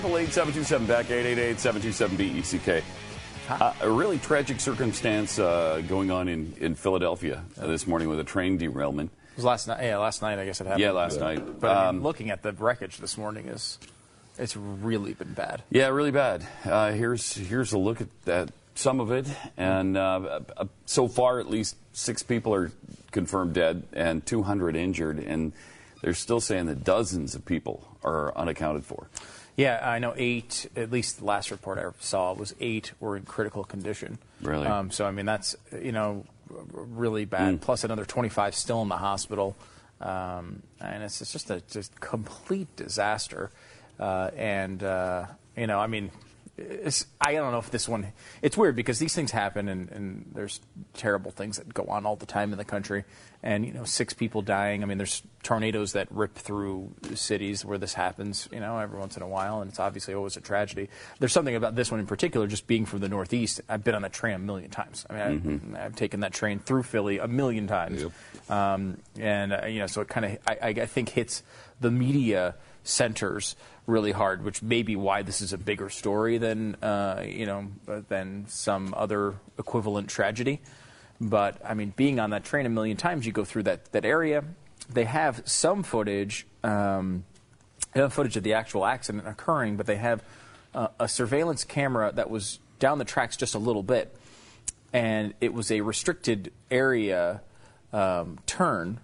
seven two seven back eight eight eight seven two seven B E C K. Uh, a really tragic circumstance uh, going on in, in Philadelphia uh, this morning with a train derailment. It was last night. Yeah, last night I guess it happened. Yeah, last night. But I mean, Um, looking at the wreckage this morning is, it's really been bad. Yeah, really bad. Uh, here's here's a look at that some of it, and uh, uh, so far at least six people are confirmed dead and 200 injured, and they're still saying that dozens of people are unaccounted for. Yeah, I know eight. At least the last report I saw was eight were in critical condition. Really? Um, so I mean that's you know really bad. Plus another 25 still in the hospital, um, and it's, it's just a just complete disaster. Uh, and uh, you know, I mean, it's, I don't know if this one. It's weird because these things happen, and, and there's terrible things that go on all the time in the country. And you know, six people dying. I mean, there's tornadoes that rip through cities where this happens. You know, every once in a while, and it's obviously always a tragedy. There's something about this one in particular, just being from the Northeast. I've been on that train a million times. I mean, I, I've taken that train through Philly a million times. Um, and uh, you know, so it kind of I, I I think hits the media centers really hard, which may be why this is a bigger story than uh, you know than some other equivalent tragedy. But I mean, being on that train a million times, you go through that that area. They have some footage, um, footage of the actual accident occurring, but they have uh, a surveillance camera that was down the tracks just a little bit, and it was a restricted area um, turn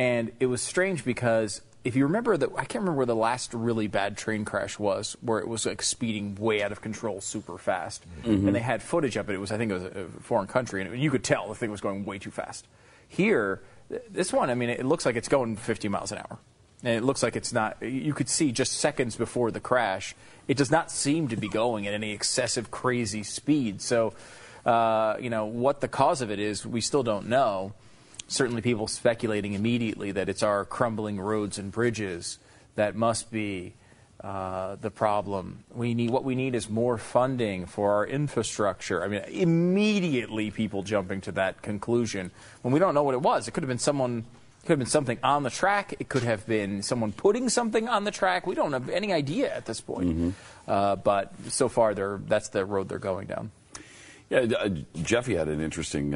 and it was strange because if you remember that, I can't remember where the last really bad train crash was, where it was like speeding way out of control, super fast, and they had footage of it. It was, I think, it was a a foreign country, and you could tell the thing was going way too fast. Here, this one, I mean, it looks like it's going 50 miles an hour, and it looks like it's not. You could see just seconds before the crash, it does not seem to be going at any excessive, crazy speed. So, uh, you know, what the cause of it is, we still don't know certainly people speculating immediately that it's our crumbling roads and bridges that must be uh, the problem. We need what we need is more funding for our infrastructure. I mean, immediately people jumping to that conclusion when we don't know what it was. It could have been someone. It could have been something on the track. It could have been someone putting something on the track. We don't have any idea at this point. Uh, but so far, they're, that's the road they're going down. Yeah, uh, Jeffy had an interesting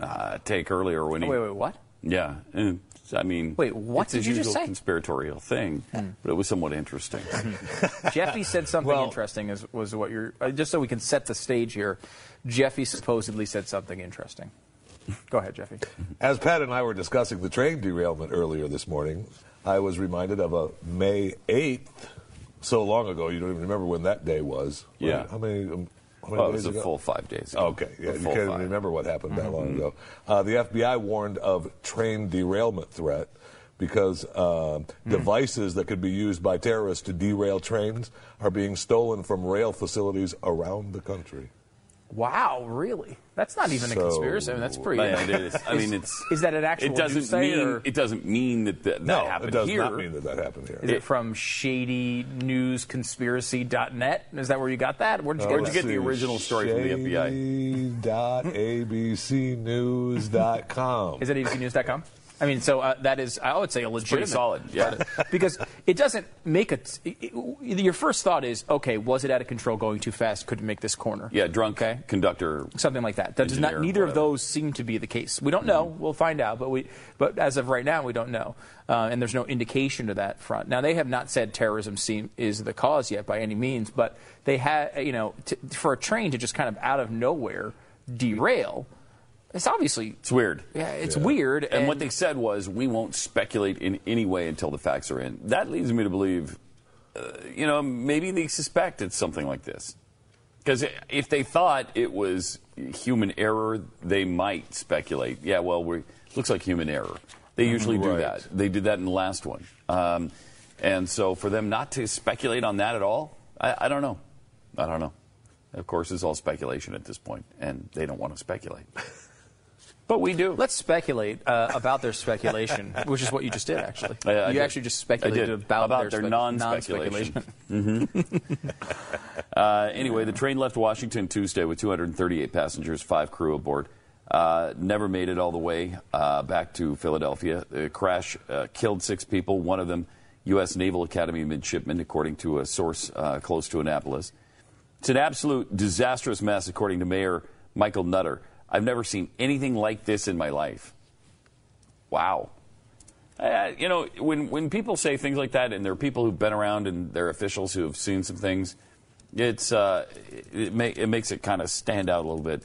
uh, take earlier when he. Wait, wait, what? Yeah, and, I mean, Wait, what it's did his you just usual say? conspiratorial thing, but it was somewhat interesting. Jeffy said something Well- interesting. Is was what you're uh, just so we can set the stage here. Jeffy supposedly said something interesting. Go ahead, Jeffy. As Pat and I were discussing the train derailment earlier this morning, I was reminded of a May 8th, so long ago, you don't even remember when that day was. Yeah. How many, um, Well, it was a ago? full five days. ago. Okay, yeah, you can't five. Mm-hmm. remember what happened that long ago. Uh, the FBI warned of train derailment threat because uh, Hmm. devices that could be used by terrorists to derail trains are being stolen from rail facilities around the country. Wow, really? That's not even a conspiracy. I mean, that's pretty. Yeah, it is. I mean, it's. Is that an actual It doesn't say, mean. or- It doesn't mean that that, that no, happened it does here. not mean that that happened here. Is it from shadynewsconspiracy.net? Is that where you got that? Where did you, uh, Where'd get you get the original story from the FBI? Shady.abcnews.com. Is that abcnews.com? I mean, so uh, that is, I would say, a legitimate. solid, yeah. because it doesn't make it, it- it- Your first thought is, okay, was it out of control, going too fast, couldn't make this corner? Yeah, drunk Okay. conductor. something like that. That does not. Neither of those seem to be the case. We don't know. We'll find out. But we. But as of right now, we don't know, uh, and there's no indication to that front. Now they have not said terrorism seem, is the cause yet by any means, but they had. You know, t- for a train to just kind of out of nowhere derail, it's obviously. It's weird. Yeah, it's weird. And, what they said was, we won't speculate in any way until the facts are in. That leads me to believe, uh, you know, maybe they suspect it's something like this. Because if they thought it was human error, they might speculate. Yeah, well, we looks like human error. They usually do that. They did that in the last one. Um, and so for them not to speculate on that at all, I, I don't know. I don't know. Of course, it's all speculation at this point, and they don't want to speculate. But we do. Let's speculate uh, about their speculation, which is what you just did, actually. I- I you did. actually just speculated about, About their, their spec- non-speculation. non-speculation. Uh, anyway, the train left Washington Tuesday with 238 passengers, five crew aboard. Uh, never made it all the way uh, back to Philadelphia. The crash uh, killed six people, one of them U.S. Naval Academy midshipman, according to a source uh, close to Annapolis. It's an absolute disastrous mess, according to Mayor Michael Nutter. I've never seen anything like this in my life. Wow. Uh, you know, when, when people say things like that, and there are people who've been around and they're officials who have seen some things, it's, uh, it, ma- it makes it kind of stand out a little bit.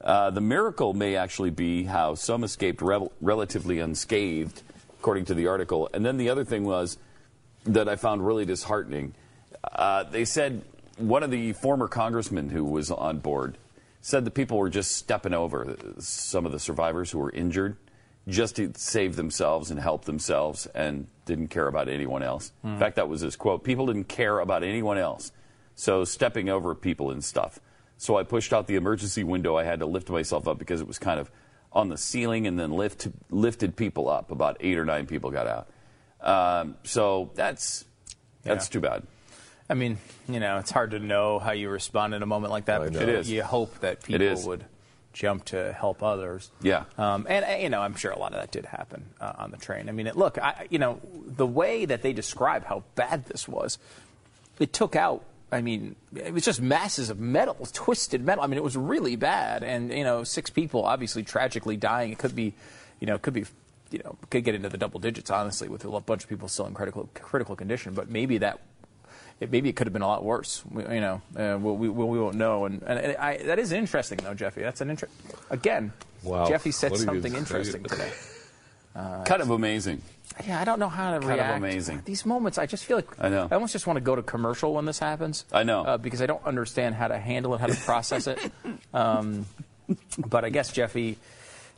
Uh, the miracle may actually be how some escaped rel- relatively unscathed, according to the article. And then the other thing was that I found really disheartening. Uh, they said one of the former congressmen who was on board said the people were just stepping over some of the survivors who were injured just to save themselves and help themselves and didn't care about anyone else. In fact, that was his quote. People didn't care about anyone else. So stepping over people and stuff. So I pushed out the emergency window. I had to lift myself up because it was kind of on the ceiling and then lift, lifted people up. About eight or nine people got out. Um, so that's, that's Yeah. too bad. I mean, you know, it's hard to know how you respond in a moment like that, I but know. It is. you hope that people would jump to help others. Yeah. Um, and, uh, you know, I'm sure a lot of that did happen uh, on the train. I mean, it, look, I, you know, the way that they describe how bad this was, it took out. I mean, it was just masses of metal, twisted metal. I mean, it was really bad, and you know, six people obviously tragically dying. It could be, you know, it could be, you know, could get into the double digits honestly with a bunch of people still in critical critical condition. But maybe that it, maybe it could have been a lot worse. We, you know, uh, we, we, we won't know. And, and, I, that is interesting, though, Jeffy. That's an interest. Again, Wow. Jeffy said What something interesting today. kind of amazing. Yeah, I don't know how to Kind of amazing. These moments, I just feel like I know. I almost just want to go to commercial when this happens. I know. uh, because I don't understand how to handle it, how to process it. Um, but I guess Jeffy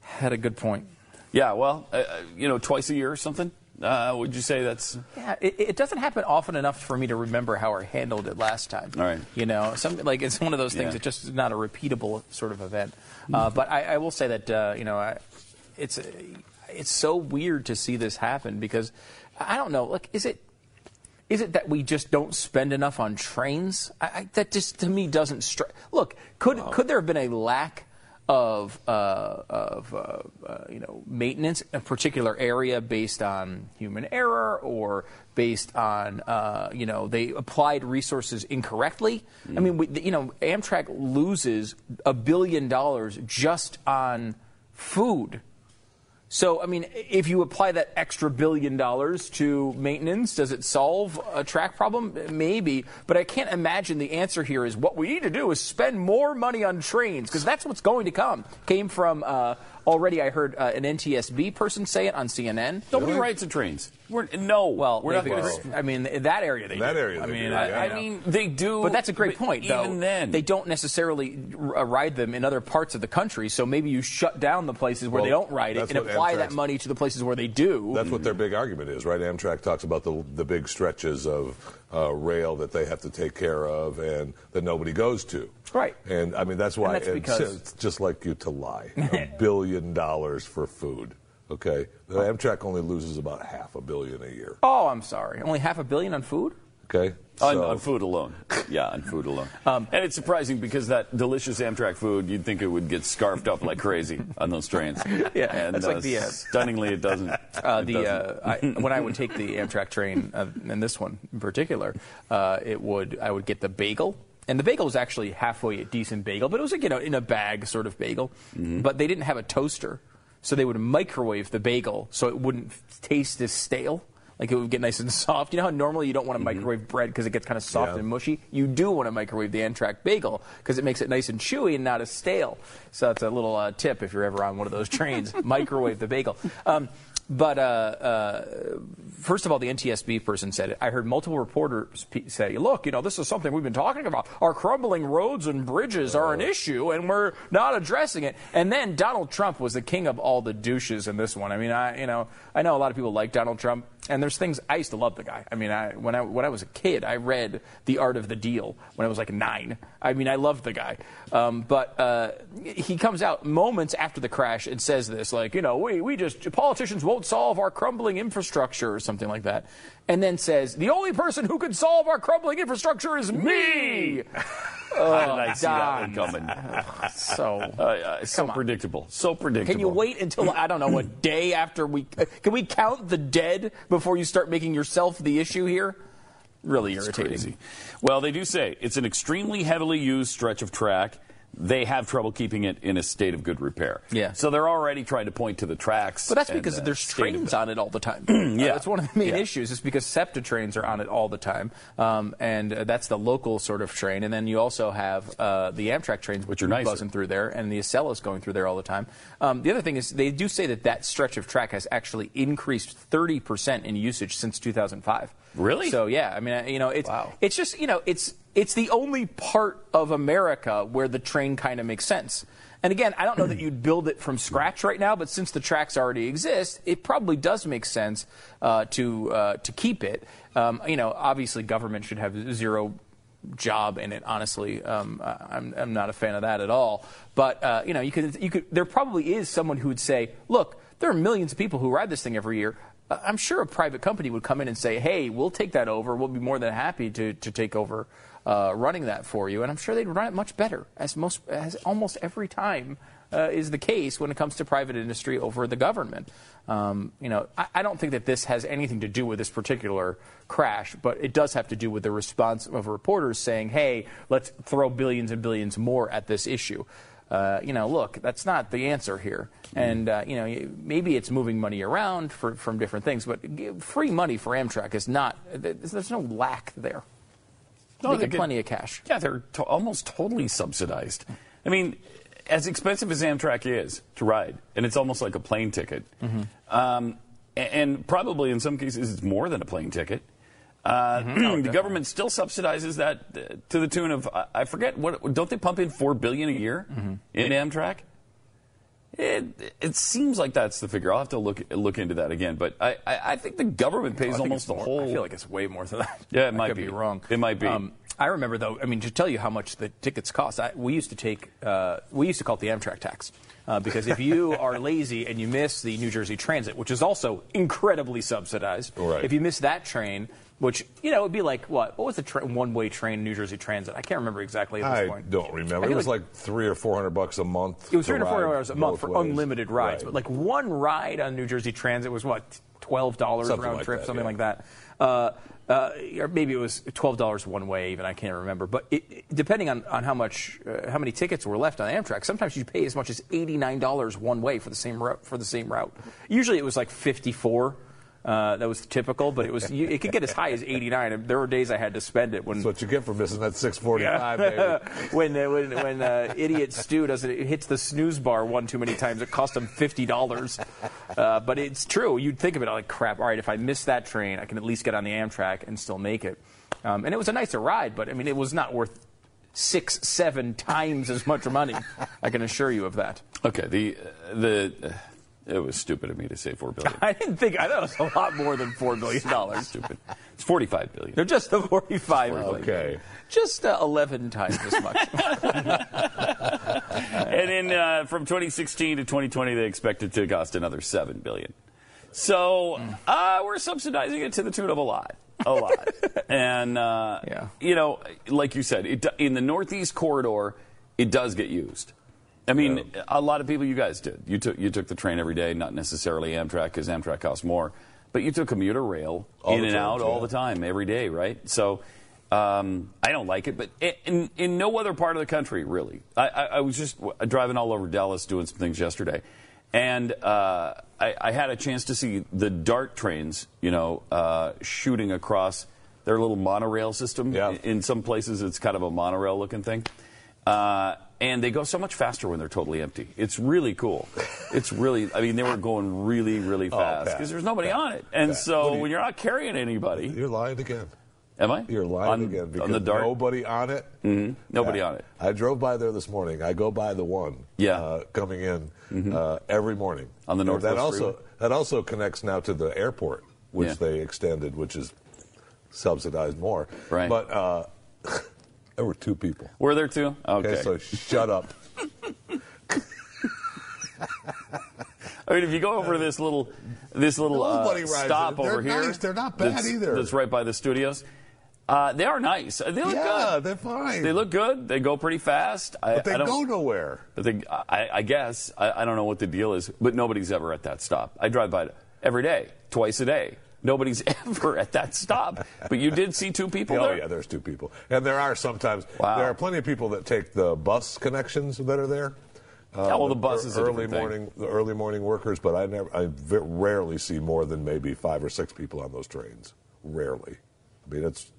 had a good point. Yeah, well, uh, uh, you know, twice a year or something. Uh, would you say that's Yeah, it, it doesn't happen often enough for me to remember how I handled it last time. All right. You know, some like it's one of those things Yeah. that just is not a repeatable sort of event. Uh, but I, I will say that uh, you know, I, it's it's so weird to see this happen because I don't know. Like, is it is it that we just don't spend enough on trains? I, that just to me doesn't strike. Look, could could there have been a lack of uh, of uh, uh, you know maintenance in a particular area based on human error or based on uh, you know they applied resources incorrectly? I mean, we, you know, Amtrak loses a billion dollars just on food. So, I mean, if you apply that extra billion dollars to maintenance, does it solve a track problem? Maybe. But I can't imagine the answer here is what we need to do is spend more money on trains, because that's what's going to come. Came from uh, already, I heard uh, an NTSB person say it on CNN. nobody rides the trains? We're, no, Well, we're not going it's- I mean, in that area they That do. area I mean, do, I, yeah. I I mean, they do. But that's a great point, though. Even then, they don't necessarily r- uh, ride them in other parts of the country. So maybe you shut down the places where Well, they don't ride it and what apply that money to the places where they do. That's what their big argument is, right? Amtrak talks about the the big stretches of uh, rail that they have to take care of and that nobody goes to. Right. And I mean that's why that's it's, because- it's just like you to lie. A billion dollars for food. Okay, the Amtrak only loses about half a billion a year. Oh, I'm sorry. Only half a billion on food? Okay. On, So- on food alone. Yeah, on food alone. and it's surprising because that delicious Amtrak food, you'd think it would get scarfed up like crazy on those trains. Yeah, and that's uh, like the, uh, stunningly, it doesn't. Uh, It the doesn't. uh, I, when I would take the Amtrak train, uh, and this one in particular, uh, it would I would get the bagel. And the bagel was actually halfway a decent bagel, but it was like, you know, in a bag sort of bagel. But they didn't have a toaster, so they would microwave the bagel so it wouldn't taste as stale. Like it would get nice and soft. You know how normally you don't want to microwave bread because it gets kind of soft Yeah. and mushy? You do want to microwave the Amtrak bagel because it makes it nice and chewy and not as stale. So that's a little uh, tip if you're ever on one of those trains. microwave the bagel. Um, but uh, uh, first of all, the NTSB person said it. I heard multiple reporters say, "Look, you know, this is something we've been talking about. Our crumbling roads and bridges are an issue, and we're not addressing it." And then Donald Trump was the king of all the douches in this one. I mean, I you know, I know a lot of people like Donald Trump, and there's things I used to love the guy. I mean, I when I when I was a kid, I read The Art of the Deal when I was like nine. I mean, I loved the guy, um, but uh, he comes out moments after the crash and says this, like, you know, we we just politicians won't solve our crumbling infrastructure or something like that, and then says the only person who could solve our crumbling infrastructure is me. How did I see that one coming? So. Uh, uh, so predictable. So predictable. Can you wait until I don't know a day after we can we count the dead before you start making yourself the issue here? Really irritating. Well, they do say it's an extremely heavily used stretch of track. They have trouble keeping it in a state of good repair. Yeah. So they're already trying to point to the tracks. But that's and, because uh, there's trains on it all the time. yeah, Yeah. that's one of the main Yeah. issues. Is because SEPTA trains are on it all the time, um, and uh, that's the local sort of train. And then you also have uh, the Amtrak trains, Which are nicer. buzzing through there, and the Acelas going through there all the time. Um, the other thing is they do say that that stretch of track has actually increased 30 percent in usage since 2005. Really? So yeah, I mean, you know, it's Wow. it's just you know, it's it's the only part of America where the train kind of makes sense. And again, I don't know that you'd build it from scratch right now, but since the tracks already exist, it probably does make sense uh, to uh, to keep it. Um, you know, obviously, government should have zero job in it. Honestly, um, I'm, I'm not a fan of that at all. But uh, you know, you could you could there probably is someone who would say, look, there are millions of people who ride this thing every year. I'm sure a private company would come in and say, hey, we'll take that over. We'll be more than happy to to take over uh, running that for you. And I'm sure they'd run it much better, as most as almost every time. Uh, is the case when it comes to private industry over the government. Um, you know, I, I don't think that this has anything to do with this particular crash, but it does have to do with the response of reporters saying, "Hey, let's throw billions and billions more at this issue." Uh, you know, look, that's not the answer here. And uh, you know, maybe it's moving money around for, from different things, but free money for Amtrak is not. There's no lack there. No, they get plenty of cash. Yeah, they're to- almost totally subsidized. I mean, as expensive as Amtrak is to ride, and it's almost like a plane ticket, Mm-hmm. um, a- and probably in some cases it's more than a plane ticket. Uh, Mm-hmm. the government still subsidizes that uh, to the tune of I- forget what don't they pump in four billion a year Mm-hmm. in Amtrak? It, it seems like that's the figure. I'll have to look look into that again. But I, I, I think the government pays think almost the more- whole. I feel like it's way more than that. Yeah, it I might could be. be wrong. It might be. Um, I remember though. I mean, to tell you how much the tickets cost, I, we used to take. Uh, we used to call it the Amtrak tax. Uh, because if you are lazy and you miss the New Jersey Transit, which is also incredibly subsidized, Right. if you miss that train, which you know it would be like what? What was the tra- one-way train New Jersey Transit? I can't remember exactly at this I point. don't remember. think It was like three or four hundred bucks a month. it was three to four hours a month for ways. unlimited rides, Right. but like one ride on New Jersey Transit was what twelve dollars round like trip, that, something yeah. like that. Uh, uh, or maybe it was twelve dollars one way. Even I can't remember. But it, it- depending on, on how much uh, how many tickets were left on Amtrak, sometimes you pay as much as eighty nine dollars one way for the same route for the same route. Usually it was like fifty four. Uh, that was typical, but it was you, it could get as high as 89. There were days I had to spend it when That's what you get for missing that six forty five, baby. when uh, when when uh, idiot Stu doesn't it hits the snooze bar one too many times, it costs him fifty dollars. Uh, but it's true. You'd think of it like crap. All right, if I miss that train, I can at least get on the Amtrak and still make it. Um, and it was a nicer ride, but I mean, it was not worth six, seven times as much money. I can assure you of that. Okay, the the uh, it was stupid of me to say four billion. I didn't think I thought it was a lot more than four billion dollars. stupid. It's forty-five billion. They're just the forty-five. Okay. Just uh, eleven times as much. and then uh, from 2016 to 2020, they expect it to cost another seven billion. So uh, we're subsidizing it to the tune of a lot. a lot. And uh, Yeah. you know, like you said, it, in the Northeast corridor, it does get used. I mean, a lot of people, you guys did. You took you took the train every day, not necessarily Amtrak because Amtrak costs more, but you took commuter rail in and time, out all the time, every day, right? So. Um, I don't like it, but in, in no other part of the country, really. I, I, I was just driving all over Dallas doing some things yesterday, and uh, I, I had a chance to see the DART trains, you know, uh, shooting across their little monorail system. Yeah. In, in some places, it's kind of a monorail looking thing. Uh, and they go so much faster when they're totally empty. It's really cool. It's really, I mean, they were going really, really fast Pat, because there's nobody Pat, on it. And Pat, so you- when you're not carrying anybody, You're lying again. am I? You're lying on, again because on the DART. nobody on it. Mhm. Nobody Yeah. on it. I drove by there this morning. I go by the one. Yeah. Mm-hmm. Uh, coming in uh, every morning On the Northwest That also Freeway? that also connects now to the airport, which Yeah. they extended, which is subsidized more. Right. But uh, there were two people. Were there two? Okay. Okay, so shut up. I mean, if you go over this little, this little uh, stop it. They're over here, nice. They're not bad that's- either. That's right by the studios. Uh, they are nice. They look yeah, good. they're fine. They look good. They go pretty fast. I, but they I don't, go nowhere. But they, I, I guess I, I don't know what the deal is. But nobody's ever at that stop. I drive by it every day, twice a day. Nobody's ever at that stop. But you did see two people there. Oh there. yeah, there's two people, and there are sometimes Wow. there are plenty of people that take the bus connections that are there. Uh, Yeah, well, the bus is early different thing. morning, the early morning workers, but I never, I rarely see more than maybe five or six people on those trains. Rarely. I mean, it's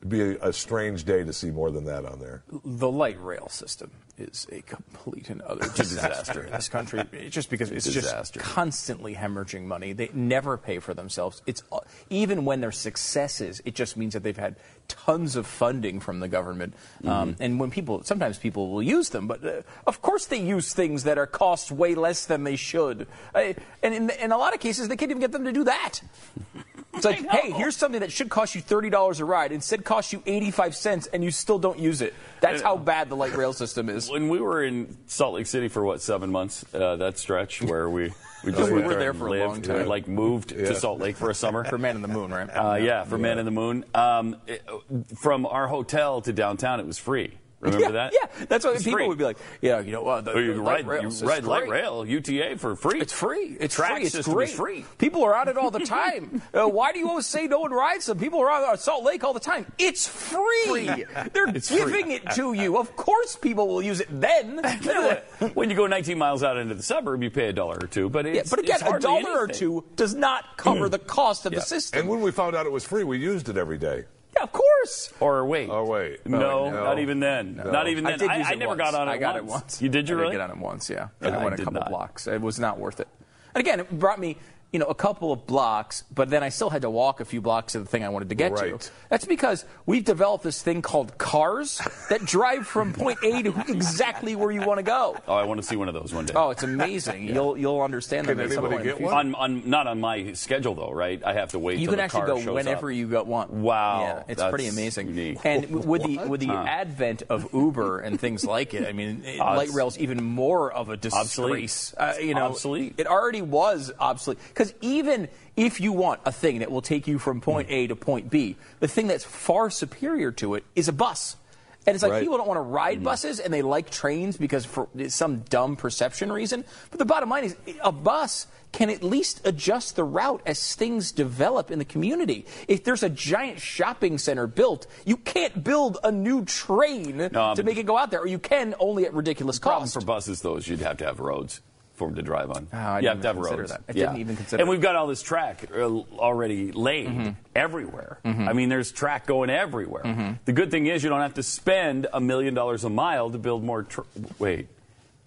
it'd be a, a strange day to see more than that on there. The light rail system is a complete and utter disaster in this country. Just because it's Disaster. just constantly hemorrhaging money. They never pay for themselves. It's uh, even when they're successes, it just means that they've had tons of funding from the government. Um, and when people, sometimes people will use them, but uh, of course they use things that are cost way less than they should. And in, in a lot of cases, they can't even get them to do that. It's like, hey, here's something that should cost you thirty dollars a ride, instead costs you eighty-five cents, and you still don't use it. That's how bad the light rail system is. When we were in Salt Lake City for what seven months, uh, that stretch where we we just We went were there and for a lived, long time. we, like moved to Salt Lake for a summer. For Man in the Moon, right? Uh, yeah, for Man in the Moon. Um, it- from our hotel to downtown, it was free. Remember yeah, that? Yeah, that's what It's people free. would be like. Yeah, you know, uh, the, Or you the can light ride, rail you ride light rail, UTA for free. It's free. It's Track free. It's great. free. People are on it all the time. uh, why do you always say no one rides them? People are on Salt Lake all the time. It's free. They're It's giving free. it to you. Of course, people will use it then. when you go 19 miles out into the suburb, you pay a dollar or two. But it's, yeah, but again, it's a hardly dollar or two does not cover the cost of Yeah. the system. And when we found out it was free, we used it every day. Yeah, of course. Or wait. Oh, wait. No, no. not even then. No. Not even then. I did use it never once. got on it I got once. it once. You did you I really? Did get on it once, yeah. Yeah, I I went a couple not. blocks. It was not worth it. And again, it brought me, you know, a couple of blocks, but then I still had to walk a few blocks to the thing I wanted to get Right. to. That's because we've developed this thing called cars that drive from point A to exactly where you want to go. Oh, I want to see one of those one day. Oh, it's amazing. You'll you'll understand Can them at some anybody point in get the one? on, on not on my schedule though, right? I have to wait. You till can the actually car go whenever up. you got want. Wow, Yeah, it's that's pretty amazing. unique. And w- with the with the advent of Uber and things like it, I mean, it, Oh, light it's rail's even more of a obsolete. disgrace. Uh, you know, Obsolete. It already was obsolete because even if you want a thing that will take you from point A to point B, the thing that's far superior to it is a bus. And it's like Right. people don't want to ride mm-hmm. buses and they like trains because for some dumb perception reason. But the bottom line is a bus can at least adjust the route as things develop in the community. If there's a giant shopping center built, you can't build a new train to make it go out there, or you can only at ridiculous problem cost. for buses though is you'd have to have roads for them to drive on. Oh, I you didn't have to have even consider roads. that. I yeah. didn't even consider that. And we've got all this track uh, already laid Mm-hmm. everywhere. I mean, there's track going everywhere. The good thing is you don't have to spend a million dollars a mile to build more. Tr- Wait,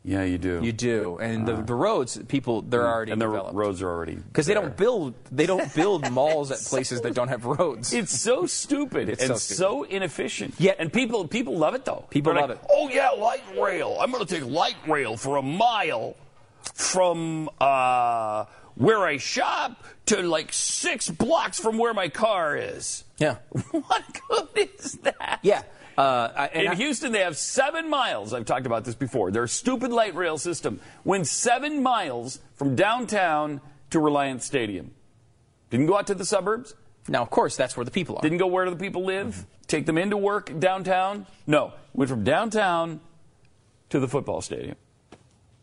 yeah, you do. You do, and the, the roads, people, they're already Uh-huh. and the developed. roads are already because they don't build they don't build malls at places that don't have roads. It's so stupid It's and so so, inefficient. Yeah. and people people love it though. People They're love like, it. Oh yeah, light rail. I'm going to take light rail for a mile from uh, where I shop to like six blocks from where my car is. yeah, What good is that? yeah. Uh, I- In I- Houston, they have seven miles. I've talked about this before. Their stupid light rail system went seven miles from downtown to Reliant Stadium. Didn't go out to the suburbs. Now, of course, that's where the people are. Didn't go where the people live. Take them into work downtown. No, went from downtown to the football stadium.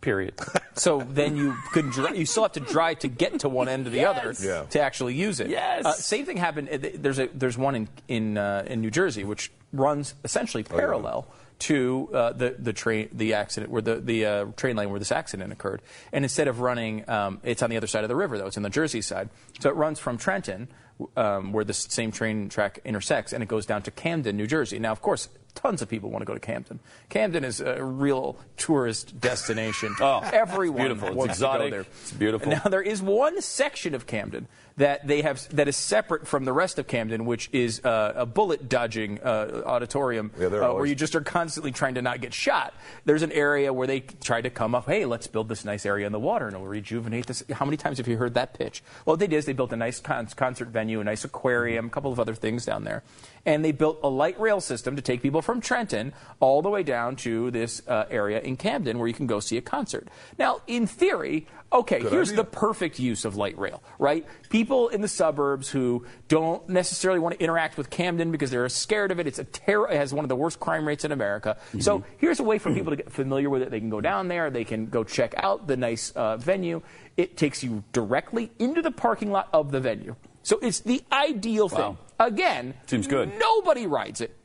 Period. So then you could dri- you still have to drive to get to one end or the Yes. other Yeah. to actually use it. Yes. Uh, same thing happened. uh, There's a there's one in in uh, in New Jersey which runs essentially Oh, parallel to uh, the the train the accident where the the uh, train line where this accident occurred. And instead of running, um, it's on the other side of the river though. It's on the Jersey side. So it runs from Trenton. Um, where the same train track intersects, and it goes down to Camden, New Jersey. Now, of course, tons of people want to go to Camden. Camden is a real tourist destination. Oh, it's Everyone beautiful. It's wants to go there. It's beautiful. Now there is one section of Camden that they have that is separate from the rest of Camden, which is uh, a bullet dodging uh, auditorium Yeah, uh, where you just are constantly trying to not get shot. There's an area where they try to come up. Hey, let's build this nice area in the water and it'll rejuvenate this. How many times have you heard that pitch? Well, what they did is they built a nice con- concert venue, a nice aquarium, a couple of other things down there, and they built a light rail system to take people from Trenton all the way down to this uh, area in Camden where you can go see a concert. Now, in theory. Okay, here's idea. the perfect use of light rail, right? People in the suburbs who don't necessarily want to interact with Camden because they're scared of it. It's a terror. It has one of the worst crime rates in America. So here's a way for people to get familiar with it. They can go down there. They can go check out the nice uh, venue. It takes you directly into the parking lot of the venue. So it's the ideal thing. Again, Seems good. Nobody rides it.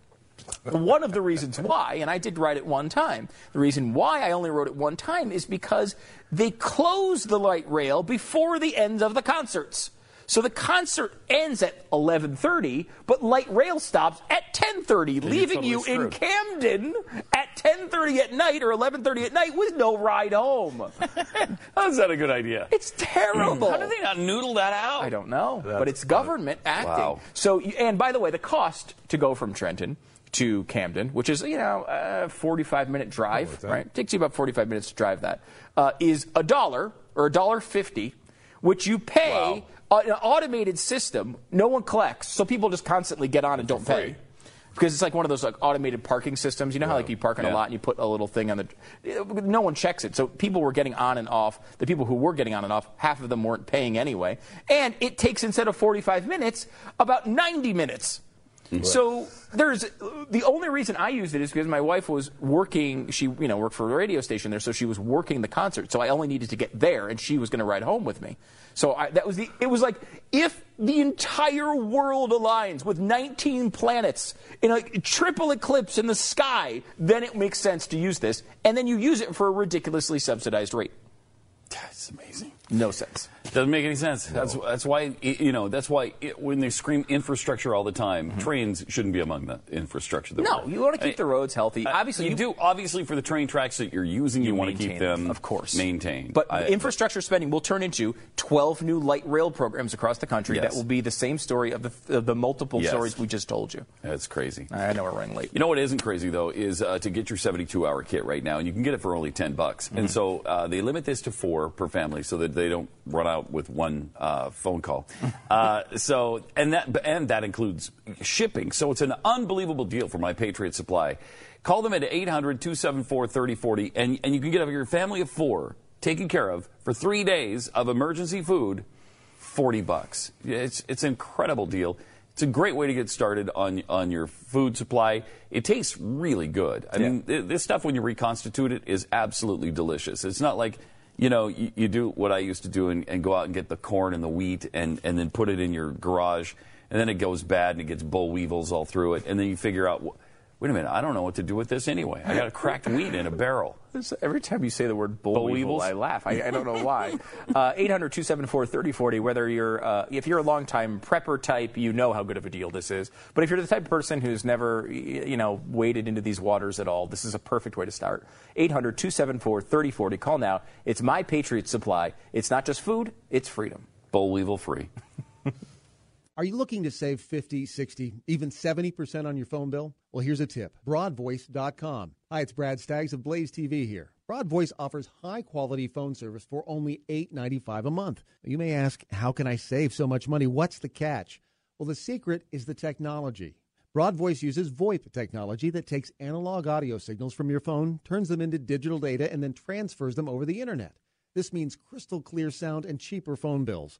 One of the reasons why, and I did ride it one time, the reason why I only rode it one time is because they closed the light rail before the end of the concerts. So the concert ends at 11:30, but light rail stops at 10:30, leaving totally you in. Camden at 10:30 at night or 11:30 at night with no ride home. How's that a good idea? It's terrible. How do they not noodle that out? I don't know, but it's government acting. Wow. So, and by the way, the cost to go from Trenton to Camden, which is you know a 45 minute drive, right? Takes you about 45 minutes to drive that. Uh, is a dollar or a dollar fifty, which you pay uh, an automated system. No one collects, so people just constantly get on and don't pay. Because it's like one of those like automated parking systems. You know how like you park in a lot and you put a little thing on the. No one checks it, so people were getting on and off. The people who were getting on and off, half of them weren't paying anyway. And it takes instead of 45 minutes, about 90 minutes. So there's the only reason I used it is because my wife was working. She you know worked for a radio station there, so she was working the concert. So I only needed to get there, and she was going to ride home with me. So I, that was the. It was like if the entire world aligns with 19 planets in a triple eclipse in the sky, then it makes sense to use this, and then you use it for a ridiculously subsidized rate. That's amazing. No sense. Doesn't make any sense. That's that's why you know that's why it, when they scream infrastructure all the time, trains shouldn't be among the infrastructure. That Mm-hmm. No, you want to keep I- the roads healthy. I- Obviously, you, you do. Obviously, for the train tracks that you're using, you, want to keep maintain them, of course, maintained. But I- infrastructure spending will turn into 12 new light rail programs across the country Yes. that will be the same story of the, of the multiple Yes. stories we just told you. That's crazy. I know we're running late. You know what isn't crazy though is uh, to get your 72-hour kit right now, and you can get it for only 10 bucks. Mm-hmm. And so uh, they limit this to four per family, so that they don't run out with one uh, phone call. uh, so and that and that includes shipping. So it's an unbelievable deal for my Patriot Supply. Call them at 800-274-3040, and and you can get your family of four taken care of for three days of emergency food. 40 bucks. It's it's an incredible deal. It's a great way to get started on on your food supply. It tastes really good. I mean, th- this stuff when you reconstitute it is absolutely delicious. It's not like you know you, you do what I used to do and, and go out and get the corn and the wheat and and then put it in your garage and then it goes bad and it gets boll weevils all through it and then you figure out. Wait a minute! I don't know what to do with this anyway. I got a cracked wheat in a barrel. Every time you say the word boll, Boll weevil. I laugh. I, I don't know why. Uh, 800-274-3040, whether you're, uh, if you're a longtime prepper type, you know how good of a deal this is. But if you're the type of person who's never, you know, waded into these waters at all, this is a perfect way to start. 800-274-3040. Call now. It's My Patriot Supply. It's not just food, it's freedom. Boll weevil free. Are you looking to save 50, 60, even 70% on your phone bill? Well, here's a tip broadvoice.com. Hi, it's Brad Staggs of Blaze TV here. Broadvoice offers high quality phone service for only $8.95 a month. You may ask, how can I save so much money? What's the catch? Well, the secret is the technology. Broadvoice uses VoIP technology that takes analog audio signals from your phone, turns them into digital data, and then transfers them over the internet. This means crystal clear sound and cheaper phone bills.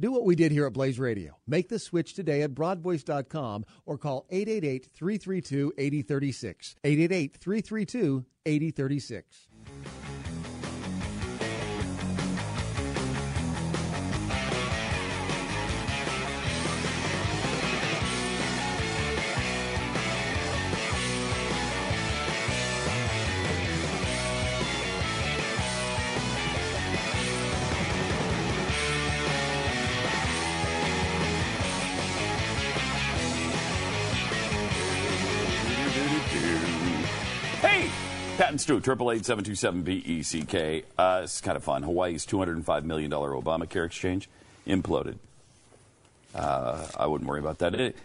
Do what we did here at Blaze Radio. Make the switch today at broadvoice.com or call 888 332 8036. 888 332 8036. Stu, triple eight seven two seven B E C K. Uh, This kind of fun. Hawaii's two hundred and five million dollar Obamacare exchange imploded. Uh, I wouldn't worry about that. It,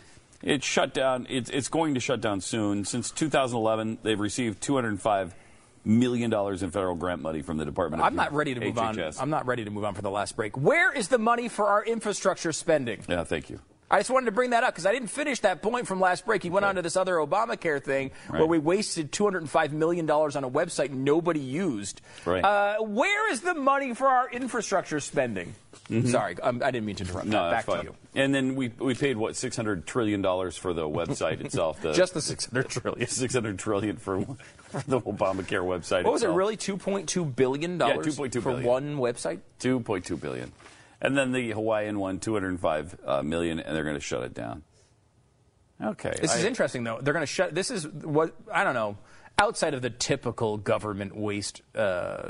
it shut down. It's, it's going to shut down soon. Since 2011, they've received 205 million dollars in federal grant money from the Department of I'm not ready to move on. I'm not ready to move on for the last break. Where is the money for our infrastructure spending? Yeah, thank you. I just wanted to bring that up because I didn't finish that point from last break. He went on to this other Obamacare thing where we wasted $205 million on a website nobody used. Right. Uh, where is the money for our infrastructure spending? Sorry, um, I didn't mean to interrupt. Mm-hmm. No, Back fine. to you. And then we we paid what 600 trillion dollars for the website itself. The, Just the 600 trillion. 600 trillion for, for the Obamacare website. What was it, really? $2.2 billion Yeah, $2.2 for billion. one website? 2.2 billion. And then the Hawaiian one, 205 uh, million, and they're going to shut it down. Okay. This is interesting, though. They're going to shut. This is what I don't know. Outside of the typical government waste, uh,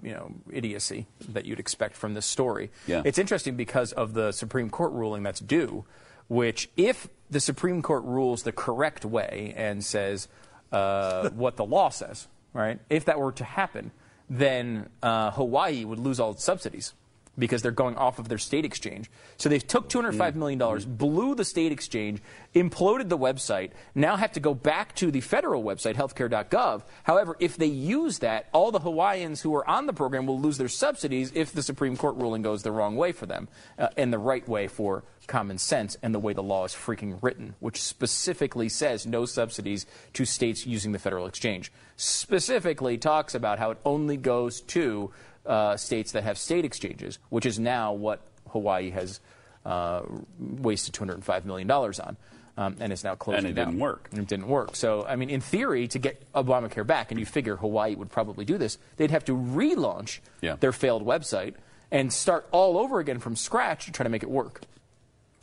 you know, idiocy that you'd expect from this story, Yeah. it's interesting because of the Supreme Court ruling that's due. Which, if the Supreme Court rules the correct way and says uh, what the law says, right? If that were to happen, then uh, Hawaii would lose all its subsidies because they're going off of their state exchange. So they took $205 million, dollars, blew the state exchange, imploded the website, now have to go back to the federal website, healthcare.gov. However, if they use that, all the Hawaiians who are on the program will lose their subsidies if the Supreme Court ruling goes the wrong way for them uh, and the right way for common sense and the way the law is freaking written, which specifically says no subsidies to states using the federal exchange. Specifically talks about how it only goes to uh, states that have state exchanges, which is now what Hawaii has uh, wasted $205 million on. Um, and is now closing And it down. didn't work. And it didn't work. So, I mean, in theory, to get Obamacare back, and you figure Hawaii would probably do this, they'd have to relaunch Yeah. their failed website and start all over again from scratch to try to make it work.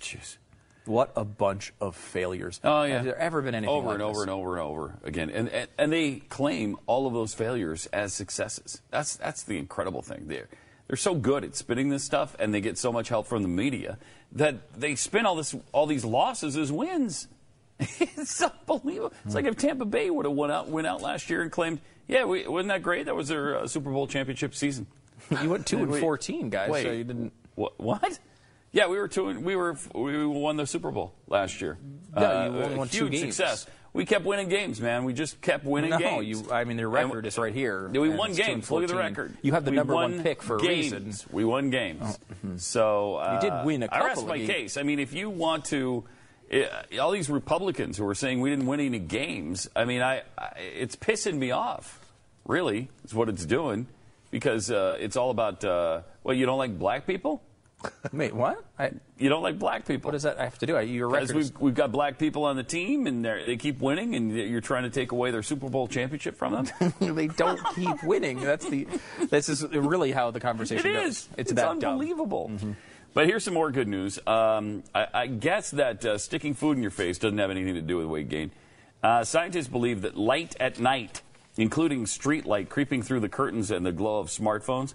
Jeez. What a bunch of failures. Oh yeah. Has there ever been anything over like and over this? and over and over again? And, and and they claim all of those failures as successes. That's that's the incredible thing. They're they're so good at spinning this stuff, and they get so much help from the media that they spin all this all these losses as wins. it's unbelievable. It's like if Tampa Bay would have went out went out last year and claimed, "Yeah, we, wasn't that great? That was their uh, Super Bowl championship season." You went two and fourteen, guys. Wait, So you didn't. What? What? Yeah, we were two. and- We were we won the Super Bowl last year. No, you Uh, only a won two huge games. success. We kept winning games, man. We just kept winning No, games. you. I mean, their record is right here. We won two and games. Look at the record. You have the We number one pick for a games. reason. We won games. So uh, You did win a I rest couple my games. case. I mean, if you want to, uh, all these Republicans who are saying we didn't win any games. I mean, I, I it's pissing me off. Really, is what it's doing because uh, it's all about. Uh, well, you don't like black people. Wait, what? I, You don't like black people. what does that have to do? I- Your Because record. is- we've, we've got black people on the team, and they're- keep winning, and you're trying to take away their Super Bowl championship from them. they don't keep winning. That's the. This is really how the it conversation goes. is. It's, that dumb. unbelievable. But here's some more good news. Um, I, I guess that uh, sticking food in your face doesn't have anything to do with weight gain. Uh, scientists believe that light at night, including street light creeping through the curtains and the glow of smartphones,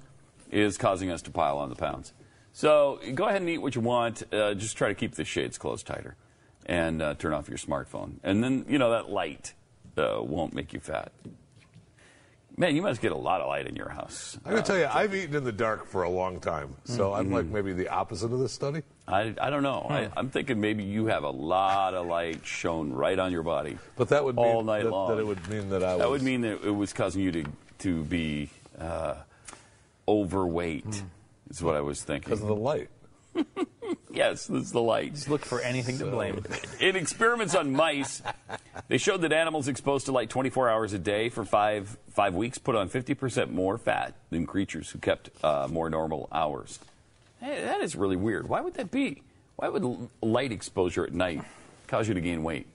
is causing us to pile on the pounds. So go ahead and eat what you want. Uh, just try to keep the shades closed tighter and uh, turn off your smartphone. And then, you know, that light uh, won't make you fat. Man, you must get a lot of light in your house. I'm going to tell you, I've eaten in the dark for a long time, so I'm Mm-hmm. like maybe the opposite of this study. I, I don't know. I, I'm thinking maybe you have a lot of light shown right on your body. But that would mean all night that, long. that it would mean that I was. That would mean that it was causing you to to be uh, overweight. Hmm. Is what I was thinking. because of the light. yes, this is the light. Just look for anything to blame. In experiments on mice, they showed that animals exposed to light 24 hours a day for five five weeks put on 50% more fat than creatures who kept uh, more normal hours. Hey, that is really weird. Why would that be? Why would light exposure at night cause you to gain weight?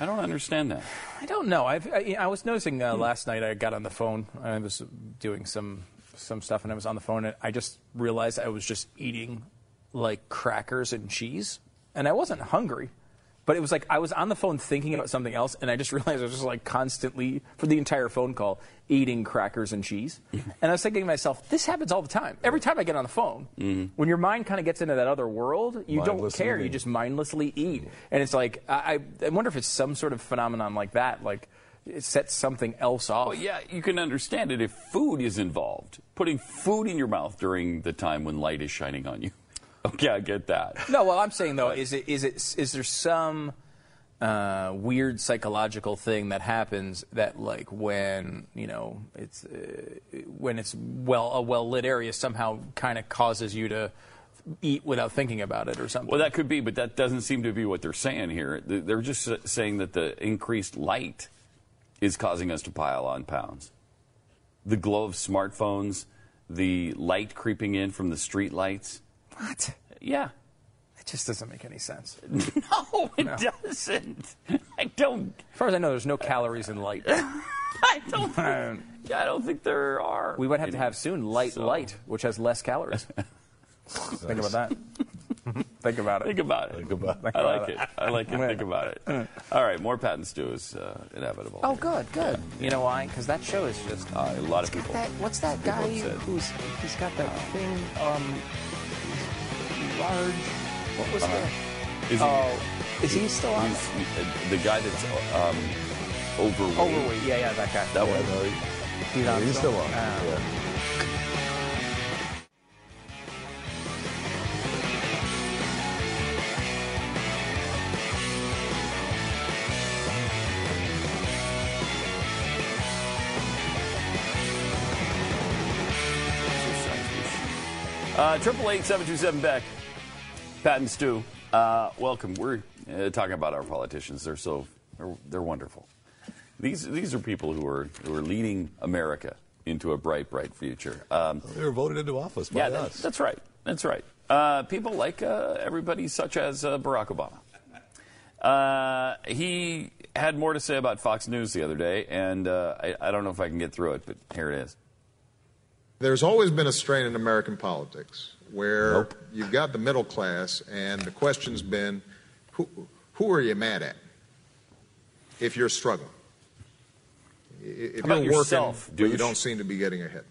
I don't understand that. I don't know. I've, I, I was noticing uh, last night. I got on the phone. I was doing some some stuff, and I was on the phone, and I just realized I was just eating like crackers and cheese, and I wasn't hungry. But it was like I was on the phone thinking about something else, and I just realized I was just like constantly, for the entire phone call, eating crackers and cheese. and I was thinking to myself, this happens all the time. Every time I get on the phone, mm-hmm. when your mind kind of gets into that other world, you don't care. You just mindlessly eat. And it's like, I, I wonder if it's some sort of phenomenon like that. Like, it sets something else off. Well, yeah, you can understand it if food is involved. Putting food in your mouth during the time when light is shining on you. Okay, I get that. No, well, I'm saying though, is it is it is there some uh, weird psychological thing that happens that like when you know it's uh, when it's well a well lit area somehow kind of causes you to eat without thinking about it or something. Well, that could be, but that doesn't seem to be what they're saying here. They're just saying that the increased light is causing us to pile on pounds. The glow of smartphones, the light creeping in from the street lights. what? Yeah. It just doesn't make any sense. No, it doesn't. I don't. As far as I know, there's no calories in light. I don't. Think, yeah, I don't think there are. We would have to have soon light So- light, which has less calories. Think about that. Think about it. Think about it. Think about it. I like it. I like it. Think about it. All right, more Pat and Stu is uh, inevitable. Oh, good, good. You know why? Because that show is just. Uh, a lot of people. That, what's that guy upset. who's he's got that thing? Um, large. What was that? Is he- Oh, is he still on? He's, uh, the guy that's um, overweight. Overweight. Yeah, yeah, that guy. That Yeah, one. no, he- He's yeah, on he's still on. Ah. yeah. Triple eight seven two seven Beck. Pat and Stu, uh, welcome. We're uh, talking about our politicians. They're so they're, they're wonderful. These these are people who are who are leading America into a bright, bright future. Um, They were voted into office by yeah, that, us. that's right. That's right. Uh, people like uh, everybody, such as uh, Barack Obama. Uh, he had more to say about Fox News the other day, and uh, I, I don't know if I can get through it, but here it is. There's always been a strain in American politics where Nope. you've got the middle class, and the question's been who, who are you mad at if you're struggling? If How you're yourself, working, but you don't seem to be getting ahead.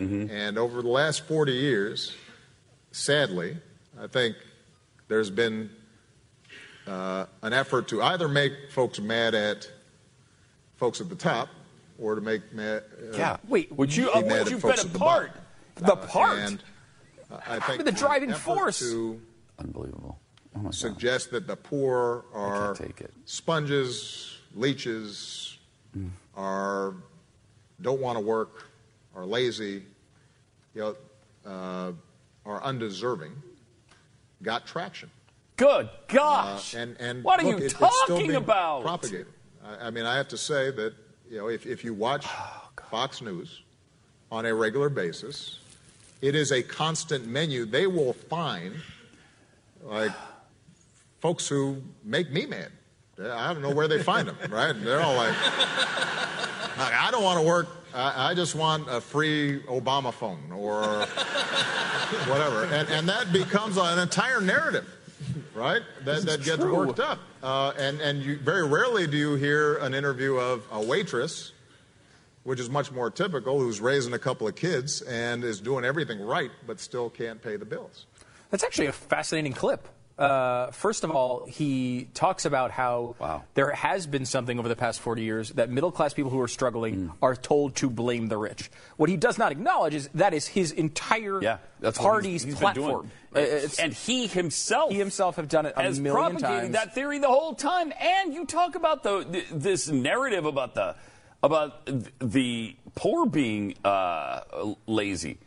And over the last 40 years, sadly, I think there's been uh, an effort to either make folks mad at folks at the top or to make mad, uh, Yeah. Wait, would you? be Uh, would you folks been a at the part? bottom. the part. And uh, I think the driving force. to Unbelievable. Oh my God. suggest that the poor are take it. sponges, leeches, are don't want to work, are lazy, you know, uh, are undeserving, got traction. Good Uh, gosh. and and what are look, you it- it's still talking being about? Propagated. I, I mean, I have to say that you know if, if you watch Oh, Fox News on a regular basis, it is a constant menu. They will find like folks who make me mad. I don't know where they find them. Right? They're all like, I don't want to work. I, I just want a free Obama phone or whatever, and and that becomes an entire narrative right? That, that gets true. worked up. Uh, and and you, very rarely do you hear an interview of a waitress, which is much more typical, who's raising a couple of kids and is doing everything right, but still can't pay the bills. That's actually a fascinating clip. Uh, first of all, he talks about how Wow. there has been something over the past 40 years that middle class people who are struggling Mm. are told to blame the rich. What he does not acknowledge is that is his entire Yeah, party's he's, he's platform. Uh, and he himself, He himself have done it a million times. that theory the whole time. And you talk about the th- this narrative about the about th- the poor being uh, lazy.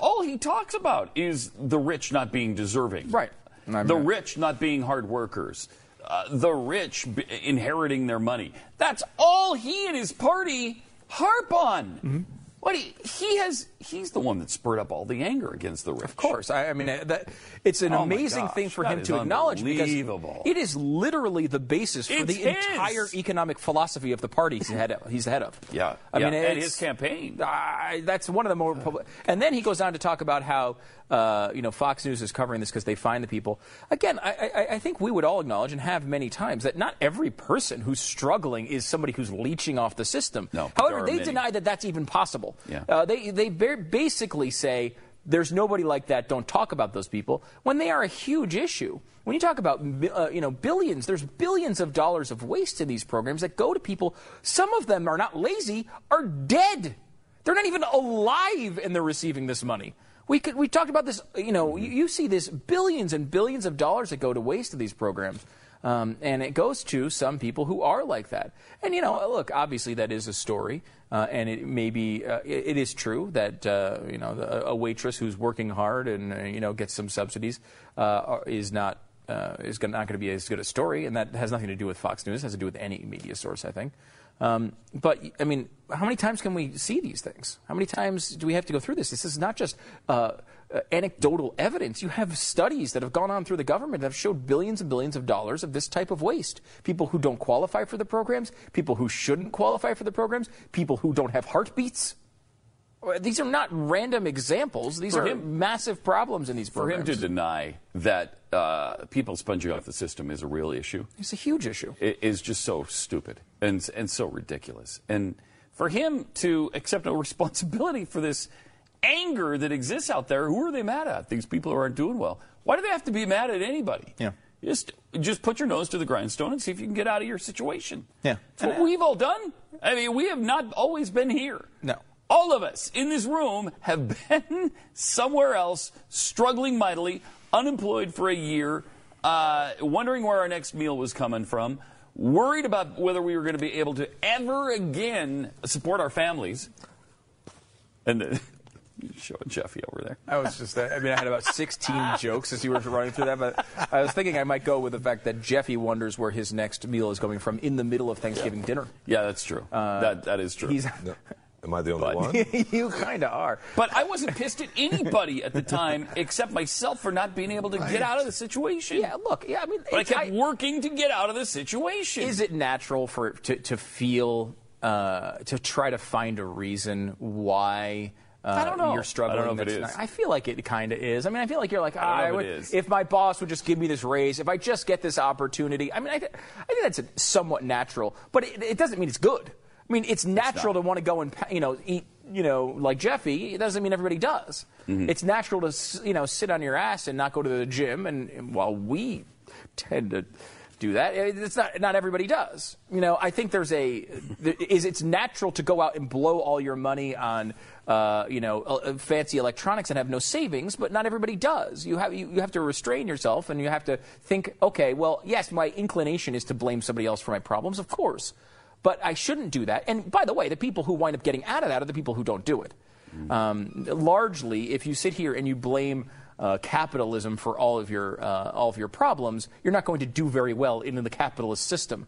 All he talks about is the rich not being deserving. Right. I mean- The rich not being hard workers. Uh, the rich b- inheriting their money. That's all he and his party harp on. Mm-hmm. What he, he has, he's the one that spurred up all the anger against the rich. Of course, I, I mean that it's an Oh amazing gosh, thing for him to acknowledge because it is literally the basis for It's the his. entire economic philosophy of the party he's the head of. He's the head of. Yeah, I yeah, mean, and his campaign. I that's one of the more public. And then he goes on to talk about how uh, you know Fox News is covering this because they find the people. Again, I, I, I think we would all acknowledge and have many times that not every person who's struggling is somebody who's leeching off the system. No, However, they many. deny that that's even possible. Yeah. Uh, they they basically say there's nobody like that. Don't talk about those people when they are a huge issue. When you talk about uh, you know billions, there's billions of dollars of waste in these programs that go to people. Some of them are not lazy, are dead. They're not even alive, and they're receiving this money. We could, we talked about this. You know, you, you see this billions and billions of dollars that go to waste in these programs. Um, and it goes to some people who are like that. And, you know, look, obviously that is a story. Uh, and it may be, uh, it, it is true that, uh, you know, the, a waitress who's working hard and, uh, you know, gets some subsidies uh, is not, uh, is not going to be as good a story. And that has nothing to do with Fox News. It has to do with any media source, I think. Um, but, I mean, how many times can we see these things? How many times do we have to go through this? This is not just uh, uh, anecdotal evidence. You have studies that have gone on through the government that have showed billions and billions of dollars of this type of waste. People who don't qualify for the programs, people who shouldn't qualify for the programs, people who don't have heartbeats. Uh, These are not random examples. These For are him- massive problems in these programs. For him to deny that uh, people sponging off the system is a real issue it's a huge issue. It is just so stupid and and so ridiculous. And for him to accept no responsibility for this anger that exists out there, who are they mad at? These people who aren't doing well. Why do they have to be mad at anybody? Yeah. Just just put your nose to the grindstone and see if you can get out of your situation. Yeah. That's what uh, we've all done. I mean, we have not always been here. No. All of us in this room have been somewhere else, struggling mightily, unemployed for a year, uh, wondering where our next meal was coming from, worried about whether we were going to be able to ever again support our families. And showing Jeffy over there. I was just, I mean, I had about 16 jokes as you were running through that, but I was thinking I might go with the fact that Jeffy wonders where his next meal is coming from in the middle of Thanksgiving dinner. Yeah, that's true. that that is true. Uh, He's, No. Am I the only But- one? you kind of are. But I wasn't pissed at anybody at the time except myself for not being able to get out of the situation. Yeah, look, yeah, I mean, But I it's- kept working to get out of the situation. Is it natural for to, to feel uh, to try to find a reason why? Uh, I don't know. You're struggling. I don't know if it is. not- I feel like it kind of is. I mean, I feel like you're like, I "Ah, if would- is. if my boss would just give me this raise, if I just get this opportunity. I mean, I, th- I think that's a, somewhat natural, but it, it doesn't mean it's good. I mean, it's natural to want to go and you know eat you know like Jeffy. It doesn't mean everybody does. Mm-hmm. It's natural to you know sit on your ass and not go to the gym. And, and while we tend to do that, it's not not everybody does. You know, I think there's a there is it's natural to go out and blow all your money on uh, you know uh, fancy electronics and have no savings, but not everybody does. You have you, you have to restrain yourself and you have to think, okay, well, yes, my inclination is to blame somebody else for my problems, of course. But I shouldn't do that. And by the way, the people who wind up getting out of that are the people who don't do it. Um, largely, if you sit here and you blame uh, capitalism for all of your uh, all of your problems, you're not going to do very well in the capitalist system.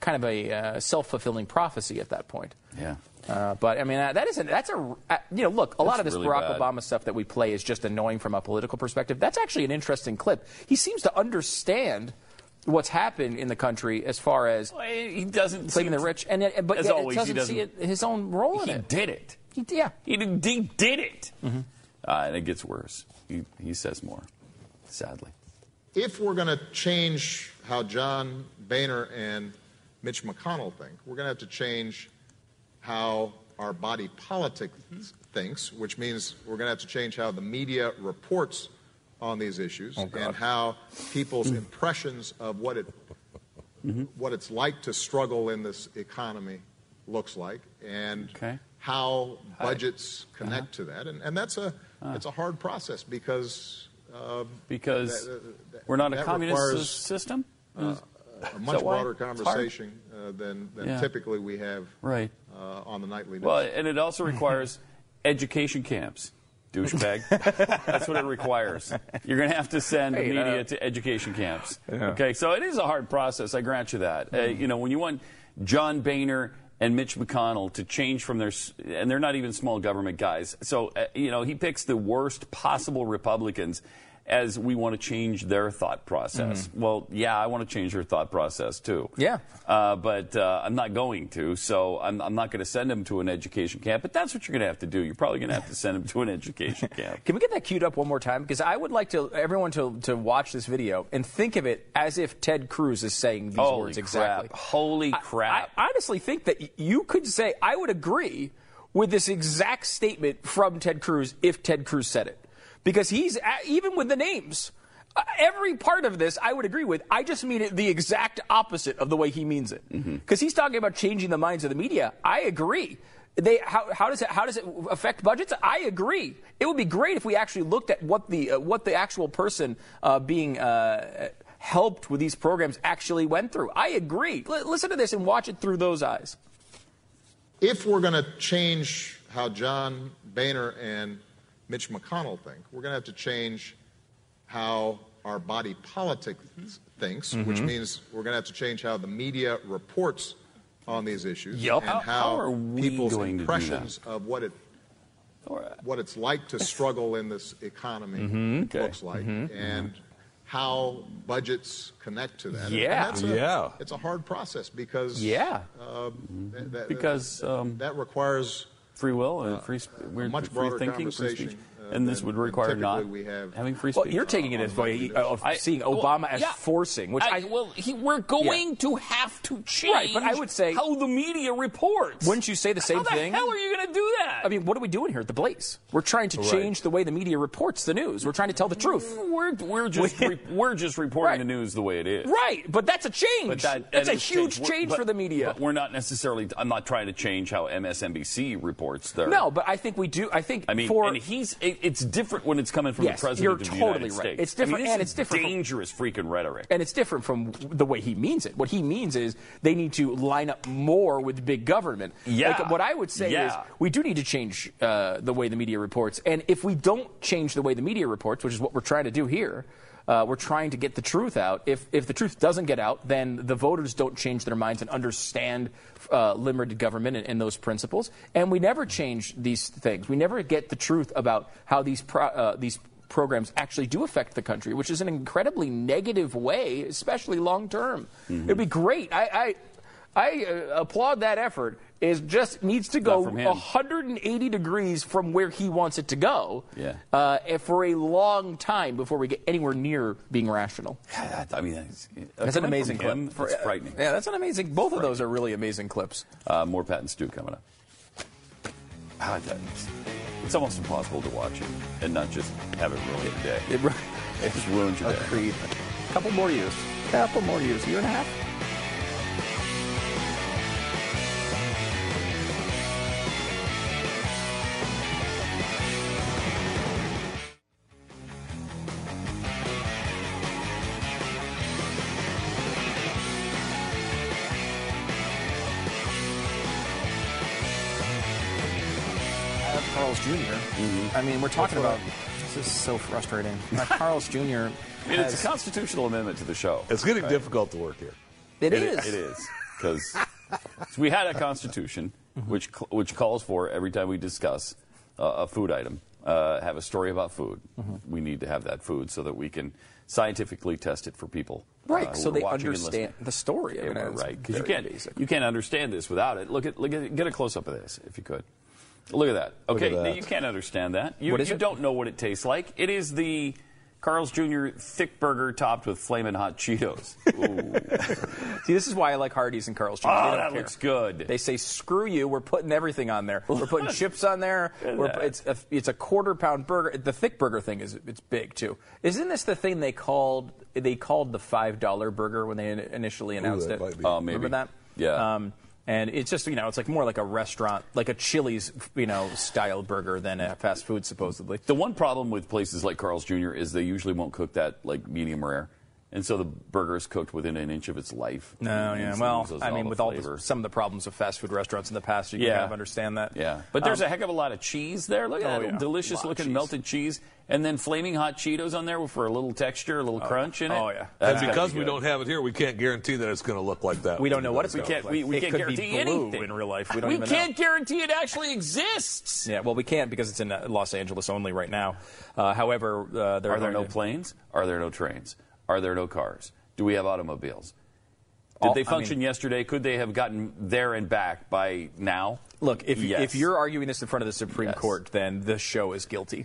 Kind of a uh, self-fulfilling prophecy at that point. Yeah. Uh, but I mean, uh, that isn't. That's a. Uh, you know, look. A lot of this really Barack bad. Obama stuff that we play is just annoying from a political perspective. That's actually an interesting clip. He seems to understand what's happened in the country as far as Well, he doesn't blaming the rich, and but yet always, it he doesn't see doesn't- it, his own role in He it. He did it. He, yeah. He did, he did it. Uh, and it gets worse. He, he says more, sadly. If we're going to change how John Boehner and Mitch McConnell think, we're going to have to change how our body politic thinks, which means we're going to have to change how the media reports on these issues oh, and how people's mm-hmm. impressions of what it mm-hmm. what it's like to struggle in this economy looks like and Okay. how budgets uh-huh. connect to that. And, and that's a it's a hard process because uh, Because That- that- we're not a communist requires, system? a much broader conversation uh, than, than Yeah. typically we have Right. uh, on the nightly news. Well, and it also requires education camps. Douchebag. That's what it requires. You're going to have to send Hey, media uh, to education camps. Okay, so it is a hard process. I grant you that. Uh, you know, when you want John Boehner and Mitch McConnell to change from their, and they're not even small government guys. So, uh, you know, he picks the worst possible Republicans as we want to change their thought process. Well, yeah, I want to change their thought process too. Yeah. Uh, but uh, I'm not going to, so I'm, I'm not going to send him to an education camp. But that's what you're going to have to do. You're probably going to have to send him to an education camp. Can we get that queued up one more time? Because I would like to everyone to, to watch this video and think of it as if Ted Cruz is saying these Holy words crap. exactly. Holy crap. I, honestly think that you could say I would agree with this exact statement from Ted Cruz if Ted Cruz said it, because he's even with the names. uh, Every part of this I would agree with. I just mean it the exact opposite of the way he means it. Mm-hmm. Because he's talking about changing the minds of the media. I agree. They, how, how does it how does it affect budgets? I agree. It would be great if we actually looked at what the uh, what the actual person uh, being uh, helped with these programs actually went through. I agree. L- listen to this and watch it through those eyes. if we're going to change how John Boehner and Mitch McConnell think, we're going to have to change how our body politic thinks, which Mm-hmm. means we're going to have to change how the media reports on these issues Yup. and How- how, are we people's going to do that? impressions of what it what it's like to struggle in this economy Mm-hmm. Okay. looks like and how budgets connect to that. Yeah. a, Yeah. It's a hard process because Yeah. um, that, that- Because, um, that requires free will and free, sp- we're much free broader thinking, free speech. conversation, uh, and this would require not we have. having free speech. Well, speech. you're taking it as way uh, of I- seeing well, Obama as yeah. forcing, which I, well, he, we're going to have to change Right, but I would say- how the media reports. Wouldn't you say the same how the thing? hell are you going to do that? I mean, what are we doing here at the Blaze? We're trying to change the way the media reports the news. We're trying to tell the truth. Mm, we're, we're just re- we're just reporting Right. the news the way it is. Right, but that's a change. But that, that's that a huge We're- change but- for the media. But we're not necessarily. I'm not trying to change how MSNBC reports their. no, but I think we do. I think I mean, for and he's. It, it's different when it's coming from Yes, the president you're of the totally United right. States. It's different, I mean, and it's different from- Dangerous freaking rhetoric. and it's different from the way he means it. What he means is they need to line up more with big government. Yeah. Like, what I would say is Yeah. We do need to change uh, the way the media reports. And if we don't change the way the media reports, which is what we're trying to do here, uh, we're trying to get the truth out. If, if the truth doesn't get out, then the voters don't change their minds and understand uh, limited government and, and those principles. And we never change these things. We never get the truth about how these pro- uh, these programs actually do affect the country, which is an incredibly negative way, especially long term. Mm-hmm. It'd be great. I I, I uh, applaud that effort. Is just needs to go Not from him. 180 degrees from where he wants it to go. Yeah. Uh, and for a long time before we get anywhere near being rational. Yeah, I mean, that's, That's an amazing clip. Him, For- it's frightening. Yeah, that's an amazing. Both of those are really amazing clips. Uh, more Pat and Stu coming up. That- It's almost impossible to watch it and not just have it ruin your day. It, It just ruins your day. agreed. Couple more years. A couple more years. A year and a half. I mean, we're talking about. This is so frustrating. Uh, Carl's Jr. I mean, it's a constitutional amendment to the show. It's getting difficult to work here. It It is. It is because we had a constitution which which calls for every time we discuss uh, a food item, uh, have a story about food. We need to have that food so that we can scientifically test it for people. Right, uh, so they understand the story. I Yeah, mean, right. Because you can't basic. you can't understand this without it. Look at look at get a close up of this if you could. Look at that. Okay, at that. now you can't understand that. You, you don't know what it tastes like. It is the Carl's Jr. thick burger topped with flaming hot Cheetos. See, this is why I like Hardee's and Carl's Jr. Oh, that care. looks good. They say, "Screw you! We're putting everything on there. We're putting chips on there. It's a, it's a quarter pound burger. The thick burger thing is it's big too. Isn't this the thing they called they called the five dollar burger when they initially announced that it? Oh, maybe. Remember that? Yeah. Um, and it's just you know it's like more like a restaurant, like a Chili's you know style burger than a fast food supposedly. The one problem with places like Carl's Jr. is they usually won't cook that like medium rare, and so the burger is cooked within an inch of its life. No, yeah. Well, I mean, the with all the, some of the problems of fast food restaurants in the past, you can Yeah. kind of understand that. Yeah, but there's Um, a heck of a lot of cheese there. Look at Oh, that yeah. delicious looking cheese. melted cheese, and then flaming hot Cheetos on there for a little texture, a little crunch in it. Oh, yeah. That's And because be we don't have it here, we can't guarantee that it's going to look like that. We don't know what it's gonna can't look like. we It can't could guarantee be blue anything in real life. We don't even can't know. guarantee it actually exists. Yeah, well, we can't because it's in uh, Los Angeles only right now. Uh, however, uh, there Are there no planes? Are there no trains? Are there no cars? Do we have automobiles? Did they I function mean- yesterday? Could they have gotten there and back by now? Look, if Yes. if you're arguing this in front of the Supreme Yes. Court, then the show is guilty.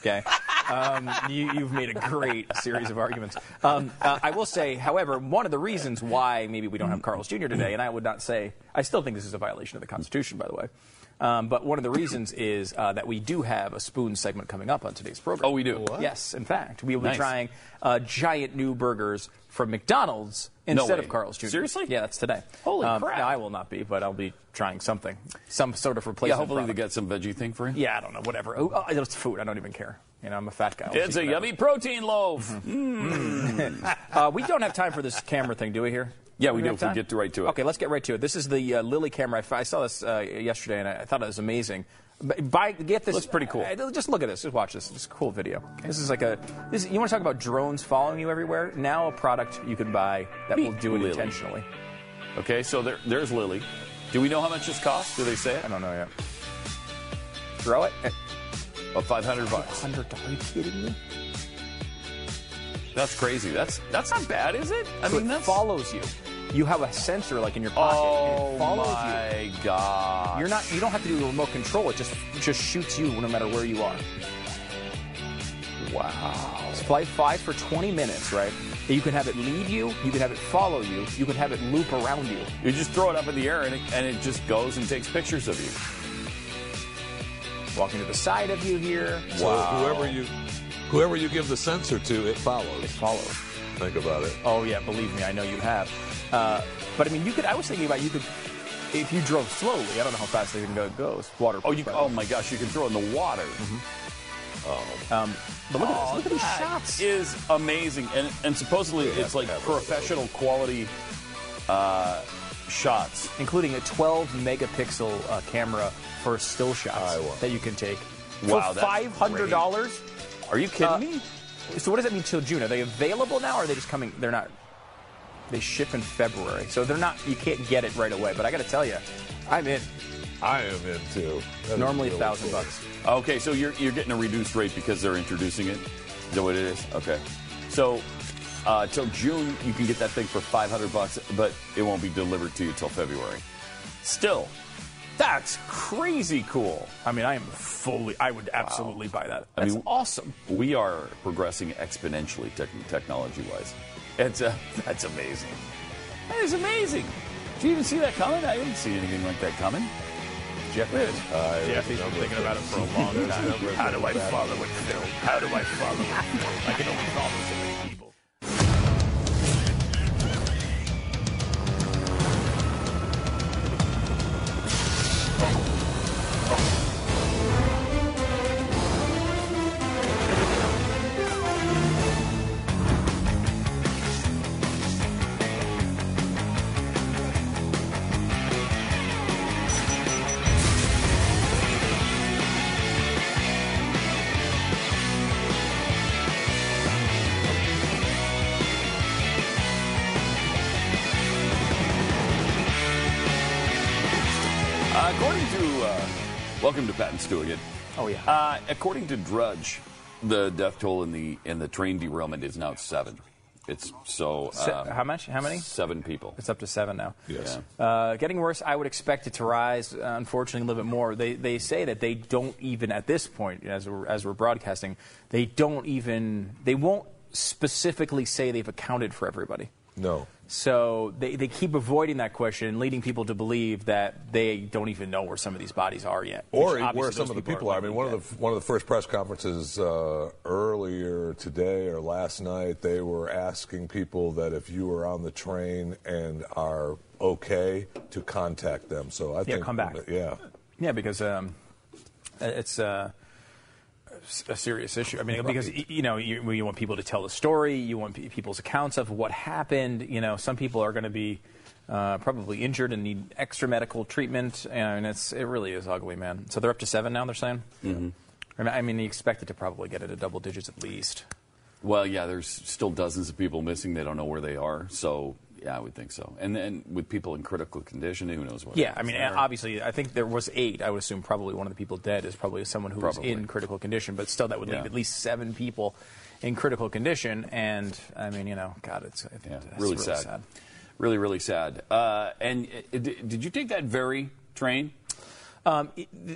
Okay, um, you, you've made a great series of arguments. Um, uh, I will say, however, one of the reasons why maybe we don't have Carl's Jr. today, and I would not say, I still think this is a violation of the Constitution, by the way. Um, but one of the reasons is uh, that we do have a spoon segment coming up on today's program. Oh, we do? What? Yes, in fact, we will be trying uh, giant new burgers from McDonald's instead way. of Carl's Jr. Seriously? Yeah, that's today. Holy um, crap. I will not be, but I'll be trying something, some sort of replacement. Yeah, hopefully product. they got some veggie thing for you. Yeah, I don't know, whatever. Oh, oh, it's food. I don't even care. You know, I'm a fat guy. I'll It's a whatever. yummy protein loaf. Uh, we don't have time for this camera thing, do we? Here. Yeah, we do, have if we get to right to it. Okay, let's get right to it. This is the uh, Lily camera. I f- I saw this uh, yesterday, and I, I thought it was amazing. B- Buy, get this. Looks pretty cool. uh, just look at this. Just watch this. It's a cool video. This is like a. This, you want to talk about drones following you everywhere? Now a product you can buy that will do it Lily. intentionally. Okay, so there, there's Lily. Do we know how much this costs? Do they say it? I don't know yet. Throw it. About 500 bucks. Hundred dollars? Are you kidding me? That's crazy. That's that's not bad, is it? I So mean, that follows you. You have a sensor like in your pocket. Oh it follows you. my god! You're not. You don't have to do the remote control. It just it just shoots you no matter where you are. Wow. It's flight five for 20 minutes, right? You can have it lead you. You can have it follow you. You can have it loop around you. You just throw it up in the air and it, and it just goes and takes pictures of you. Walking to the side of you here. So whoever you, whoever you give the sensor to, it follows. It follows. Think about it. Oh yeah, believe me, I know you have. Uh, but I mean, you could. I was thinking about you could, if you drove slowly. I don't know how fast the can go- goes. Water. Oh, you! Oh my gosh! You can throw it in the water. Um, but look at this. Look at these That shots. is amazing, and and supposedly it's like professional quality uh, shots. including a 12 megapixel uh, camera for still shots that you can take. Wow, for five hundred dollars. Are you kidding Uh, me? So what does that mean till June? Are they available now, or are they just coming? They're not. They ship in February, so they're not. You can't get it right away. But I got to tell you, I'm in. I am in too. That Normally a thousand cool. bucks. Okay, so you're you're getting a reduced rate because they're introducing it. Is that what it is? Okay. So uh, till June you can get that thing for 500 bucks, but it won't be delivered to you till February. Still, that's crazy cool. I mean, I am fully. I would absolutely buy that. I That's mean- awesome. We are progressing exponentially tech technology-wise. It's uh, that's amazing. That is amazing. Did you even see that coming? I didn't see anything like that coming. Jeff did. Jeff, he's been thinking about it for a long time. How do I follow it, Phil? How do I follow it? I can only follow so many people. Oh, yeah. Uh, according to Drudge, the death toll in the in the train derailment is now seven. It's so. Se- uh, how much? How many? Seven people. It's up to seven now. Yes. Uh, getting worse. I would expect it to rise. Uh, unfortunately, a little bit more. They they say that they don't even at this point, as we're, as we're broadcasting, they don't even they won't specifically say they've accounted for everybody. No. So they, they keep avoiding that question, leading people to believe that they don't even know where some of these bodies are yet. Or where some of the people are. I mean, one of the one of the first press conferences uh, earlier today or last night, they were asking people that if you were on the train and are okay to contact them. So I Yeah, think come back. Yeah. Yeah, because um, it's uh, a serious issue. I mean, because y- you know, you, you want people to tell the story, you want people's accounts of what happened. You know, some people are going to be uh, probably injured and need extra medical treatment, and it's it really is ugly, man. So they're up to seven now. They're saying. Mm-hmm. And I mean, you expect it to probably get into double digits at least. Well, yeah, there's still dozens of people missing. They don't know where they are. So, yeah, I would think so. And then with people in critical condition, who knows what? Yeah, I mean, there. obviously, I think there was eight. I would assume probably one of the people dead is probably someone who was in critical condition, but still, that would leave Yeah. at least seven people in critical condition. And I mean, you know, God, it's, it's Yeah, it's really, sad. Really, really sad. Uh, and uh, did you take that very train? Um,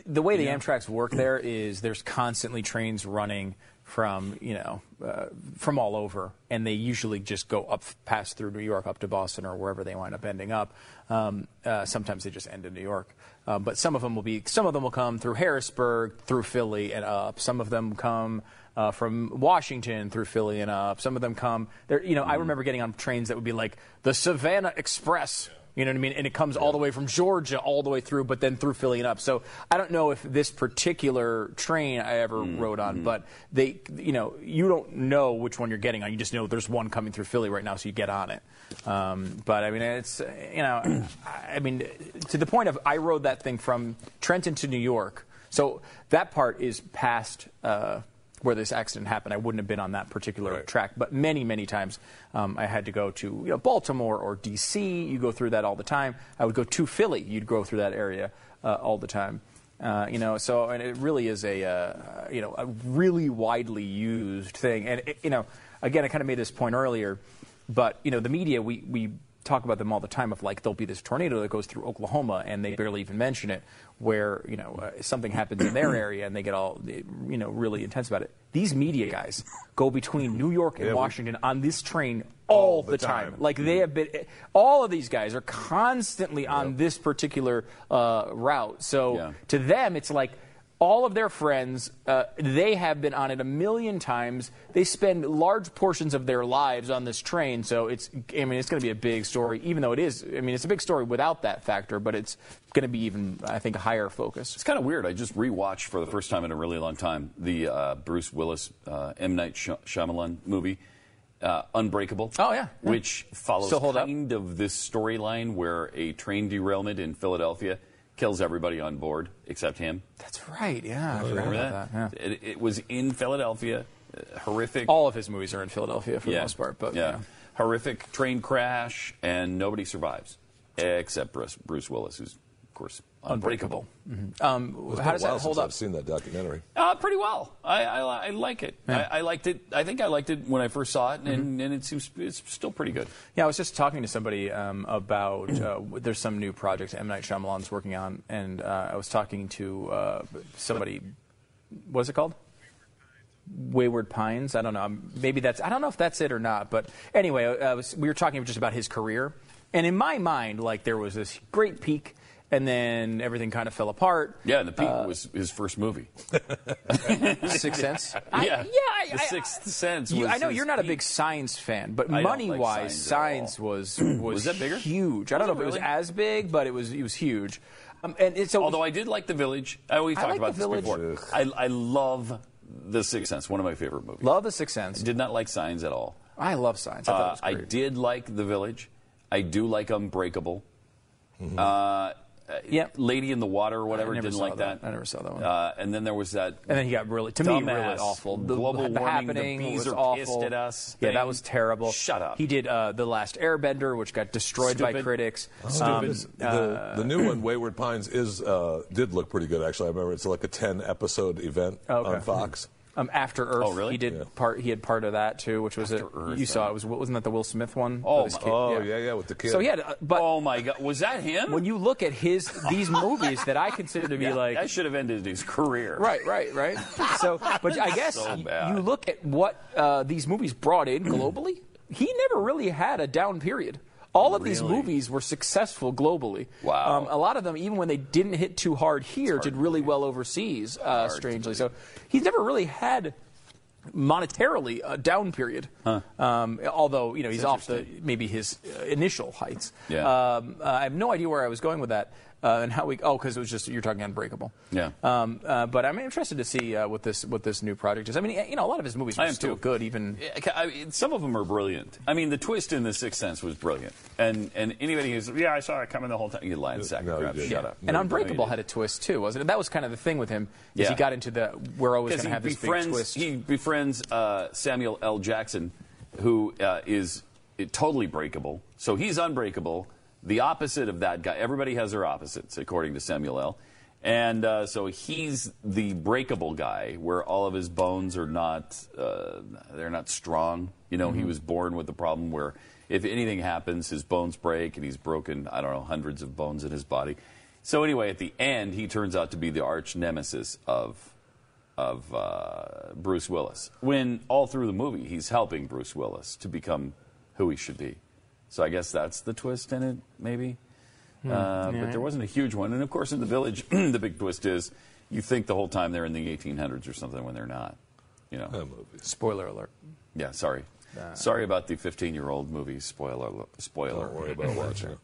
the way the Amtrak's work there is there's constantly trains running from you know uh, from all over, and they usually just go up pass through New York up to Boston or wherever they wind up ending up. Um, uh, sometimes they just end in New York, um, but some of them will be some of them will come through Harrisburg, through Philly and up. Some of them come. Uh, from Washington through Philly and up. Some of them come there. You know, I remember getting on trains that would be like the Savannah Express you know what I mean? And it comes all the way from Georgia all the way through, but then through Philly and up. So I don't know if this particular train I ever rode on, but they, you know, you don't know which one you're getting on. You just know there's one coming through Philly right now, so you get on it. Um, but I mean, it's, you know, I mean, to the point of I rode that thing from Trenton to New York. So that part is past. Uh, where this accident happened, I wouldn't have been on that particular Right. track. But many, many times um, I had to go to you know, Baltimore or D.C. You go through that all the time. I would go to Philly. You'd go through that area uh, all the time. Uh, you know, so and it really is a uh, you know a really widely used thing. And it, you know, again, I kind of made this point earlier, but you know, the media we we talk about them all the time of like there'll be this tornado that goes through Oklahoma and they barely even mention it where you know uh, something happens in their area and they get all you know really intense about it these media guys go between New York and Yeah, we- Washington on this train all, the the time. time. like they have been all of these guys are constantly on this particular uh, route so Yeah. to them it's like all of their friends, uh, they have been on it a million times. They spend large portions of their lives on this train, so it's. I mean, it's going to be a big story, even though it is. I mean, it's a big story without that factor, but it's going to be even, I think, a higher focus. It's kind of weird. I just rewatched for the first time in a really long time the uh, Bruce Willis uh, M Night Sh- Shyamalan movie. Uh, Unbreakable. Oh, yeah, yeah. Which follows hold up? kind of this storyline where a train derailment in Philadelphia kills everybody on board except him. That's right. Yeah, I forgot Remember that? that. yeah. It, it was in Philadelphia. Uh, horrific. All of his movies are in Philadelphia for yeah. the most part, but yeah. horrific train crash, and nobody survives except Bruce, Bruce Willis, who's of course unbreakable. Um, It's how been does a while that hold up? I've seen that documentary. Uh, pretty well. I, I, I like it. I, I liked it. I think I liked it when I first saw it, and, and it seems it's still pretty good. Yeah, I was just talking to somebody um, about uh, there's some new project M Night Shyamalan's working on, and uh, I was talking to uh, somebody. What is it called? Wayward Pines. I don't know. Um, Maybe that's. I don't know if that's it or not. But anyway, I was, we were talking just about his career, and in my mind, like there was this great peak, and then everything kind of fell apart. Yeah, and the peak was his first movie. Sixth Sense. I- Yeah. yeah. I, The I- Sixth Sense You, was I know his you're not a big science fan, but I don't like money wise, Signs science was was, Was that bigger? huge. I don't know it if it was as big, but it was it was huge. Um, and it's so Although I did like The Village. I, we talked like about this Village. before. I, I love The Sixth Sense, one of my favorite movies. love the Sixth Sense. Did not like Signs at all. I love science. I thought Uh, I did like The Village. I do like Unbreakable. Uh, Yeah. Lady in the Water or whatever. I never didn't saw like that. that. I never saw that one. Uh, and then there was that. And then he got really, to me, really dumbass awful. The, global the warming, happening the bees was are awful. pissed at us. Yeah, thing. that was terrible. Shut up. He did uh, the Last Airbender, which got destroyed by Stupid. critics. Stupid. Um, the, the new one, Wayward Pines, is uh, did look pretty good. Actually, I remember it's like a ten episode event Okay. on Fox. Um, After Earth, Oh, really? he did part. He had part of that too, which was a, Earth, you saw it was wasn't that the Will Smith one? Oh, With his my- kid? Oh, yeah, yeah, with the kid. So he had, uh, but oh my God, was that him? when you look at his these movies that I consider to be Yeah, like that should have ended his career. Right, right, right. So, but I guess So y- bad. you look at what uh, these movies brought in globally. he never really had a down period. All of these movies were successful globally. Wow. Um, a lot of them, even when they didn't hit too hard here, did really well overseas. Uh, strangely, so he's never really had monetarily a down period. Um, although you know he's off the maybe his uh, initial heights. Yeah. Um, I have no idea where I was going with that. Uh, and how we? Oh, because it was just you're talking unbreakable. Yeah. Um, uh, but I'm interested to see uh, what this what this new project is. I mean, you know, a lot of his movies are still too. good. Even Yeah, I mean, some of them are brilliant. I mean, the twist in The Sixth Sense was brilliant. And and anybody who's yeah, I saw it coming the whole time. You lying sack No, of you crap. didn't. Shut up. and No, Unbreakable you had a twist too, wasn't it? That was kind of the thing with him. Is Yeah. he got into the we're always going to he have this big befriends twist. he befriends uh, Samuel L. Jackson, who uh, is uh, totally breakable. So he's unbreakable. The opposite of that guy. Everybody has their opposites, according to Samuel L. And uh, so he's the breakable guy, where all of his bones are not uh, they're not strong. You know, he was born with the problem where if anything happens, his bones break, and he's broken. I don't know hundreds of bones in his body. So anyway, at the end, he turns out to be the arch nemesis of of uh, Bruce Willis. When all through the movie, he's helping Bruce Willis to become who he should be. So I guess that's the twist in it, maybe. Uh, But there wasn't a huge one. And of course, in the village, the big twist is you think the whole time they're in the 1800s or something when they're not. You know. Movie. Spoiler alert. Yeah. Sorry. Sorry about the 15-year-old movie. Spoiler. Spoiler. Don't worry about watching it.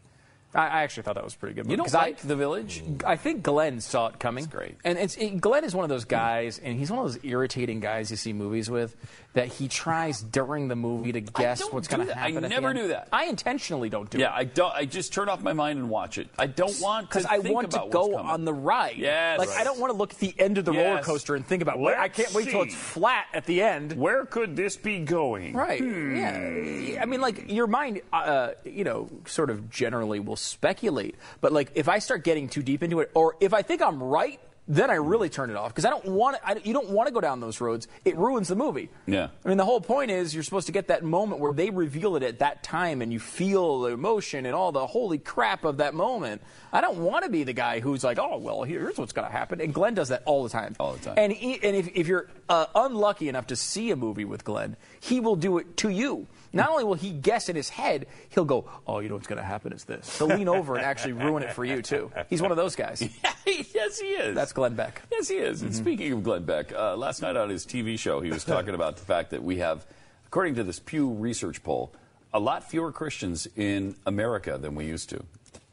I, actually thought that was a pretty good. You movie, don't 'cause like I, the village? I think Glenn saw it coming. That's great. And it's it, Glenn is one of those guys, and he's one of those irritating guys you see movies with that he tries during the movie to guess what's going to happen. I happen. at the never do that. I intentionally don't do Yeah, it. I don't. I just turn off my mind and watch it. I don't want to because I want to go on the ride. Yes. like I don't want to look at the end of the Yes. roller coaster and think about. Well, I can't wait till it's flat at the end. Where could this be going? Right. Yeah. I mean, like your mind, uh, you know, sort of generally will speculate. But like, if I start getting too deep into it, or if I think I'm right, then I really turn it off because I don't want. I, you don't want to go down those roads. It ruins the movie. Yeah. I mean, the whole point is you're supposed to get that moment where they reveal it at that time, and you feel the emotion and all the holy crap of that moment. I don't want to be the guy who's like, oh well, here's what's going to happen. And Glenn does that all the time. All the time. And he, and if, if you're uh, unlucky enough to see a movie with Glenn, he will do it to you. Not only will he guess in his head, he'll go, "Oh, you know what's going to happen is this." He'll lean over and actually ruin it for you too. He's one of those guys. yes, he is. That's Glenn Beck. Yes, he is. Mm-hmm. And speaking of Glenn Beck, uh, last night on his TV show, he was talking about the fact that we have, according to this Pew Research poll, a lot fewer Christians in America than we used to.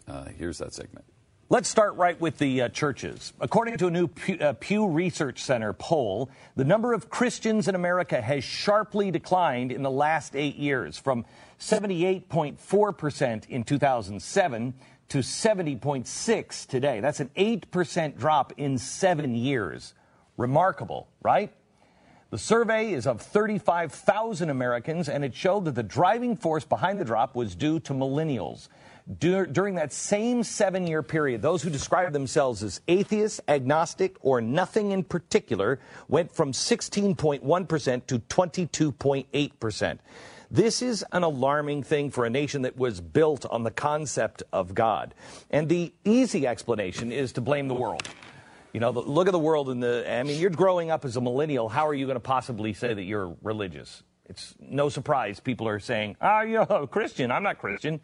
Uh, here's that segment. Let's start right with the uh, churches. According to a new Pew, uh, Pew Research Center poll, the number of Christians in America has sharply declined in the last eight years, from 78.4% in 2007 to 70.6 today. That's an 8% drop in seven years. Remarkable, right? The survey is of 35,000 Americans, and it showed that the driving force behind the drop was due to millennials. Dur- during that same seven year period, those who described themselves as atheists, agnostic, or nothing in particular went from 16.1% to 22.8%. This is an alarming thing for a nation that was built on the concept of God. And the easy explanation is to blame the world. You know, the, look at the world in the. I mean, you're growing up as a millennial. How are you going to possibly say that you're religious? It's no surprise people are saying, "Ah, you're a Christian. I'm not Christian."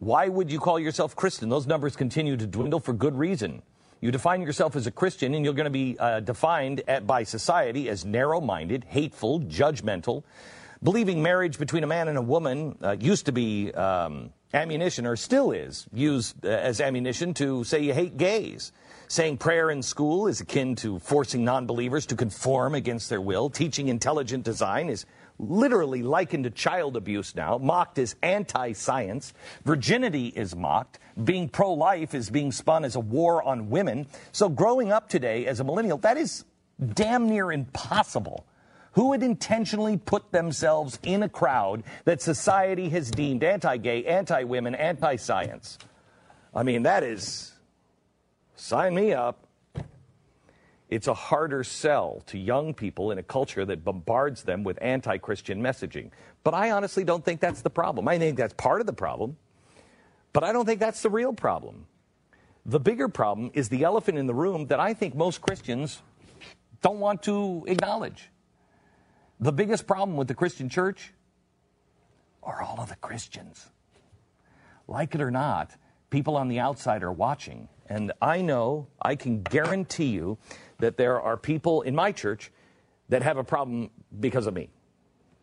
Why would you call yourself Christian? Those numbers continue to dwindle for good reason. You define yourself as a Christian, and you're going to be uh, defined at, by society as narrow-minded, hateful, judgmental. Believing marriage between a man and a woman uh, used to be um, ammunition, or still is, used uh, as ammunition to say you hate gays. Saying prayer in school is akin to forcing non believers to conform against their will. Teaching intelligent design is literally likened to child abuse now, mocked as anti science. Virginity is mocked. Being pro life is being spun as a war on women. So, growing up today as a millennial, that is damn near impossible. Who would intentionally put themselves in a crowd that society has deemed anti gay, anti women, anti science? I mean, that is. Sign me up. It's a harder sell to young people in a culture that bombards them with anti Christian messaging. But I honestly don't think that's the problem. I think that's part of the problem, but I don't think that's the real problem. The bigger problem is the elephant in the room that I think most Christians don't want to acknowledge. The biggest problem with the Christian church are all of the Christians. Like it or not, people on the outside are watching. And I know, I can guarantee you that there are people in my church that have a problem because of me.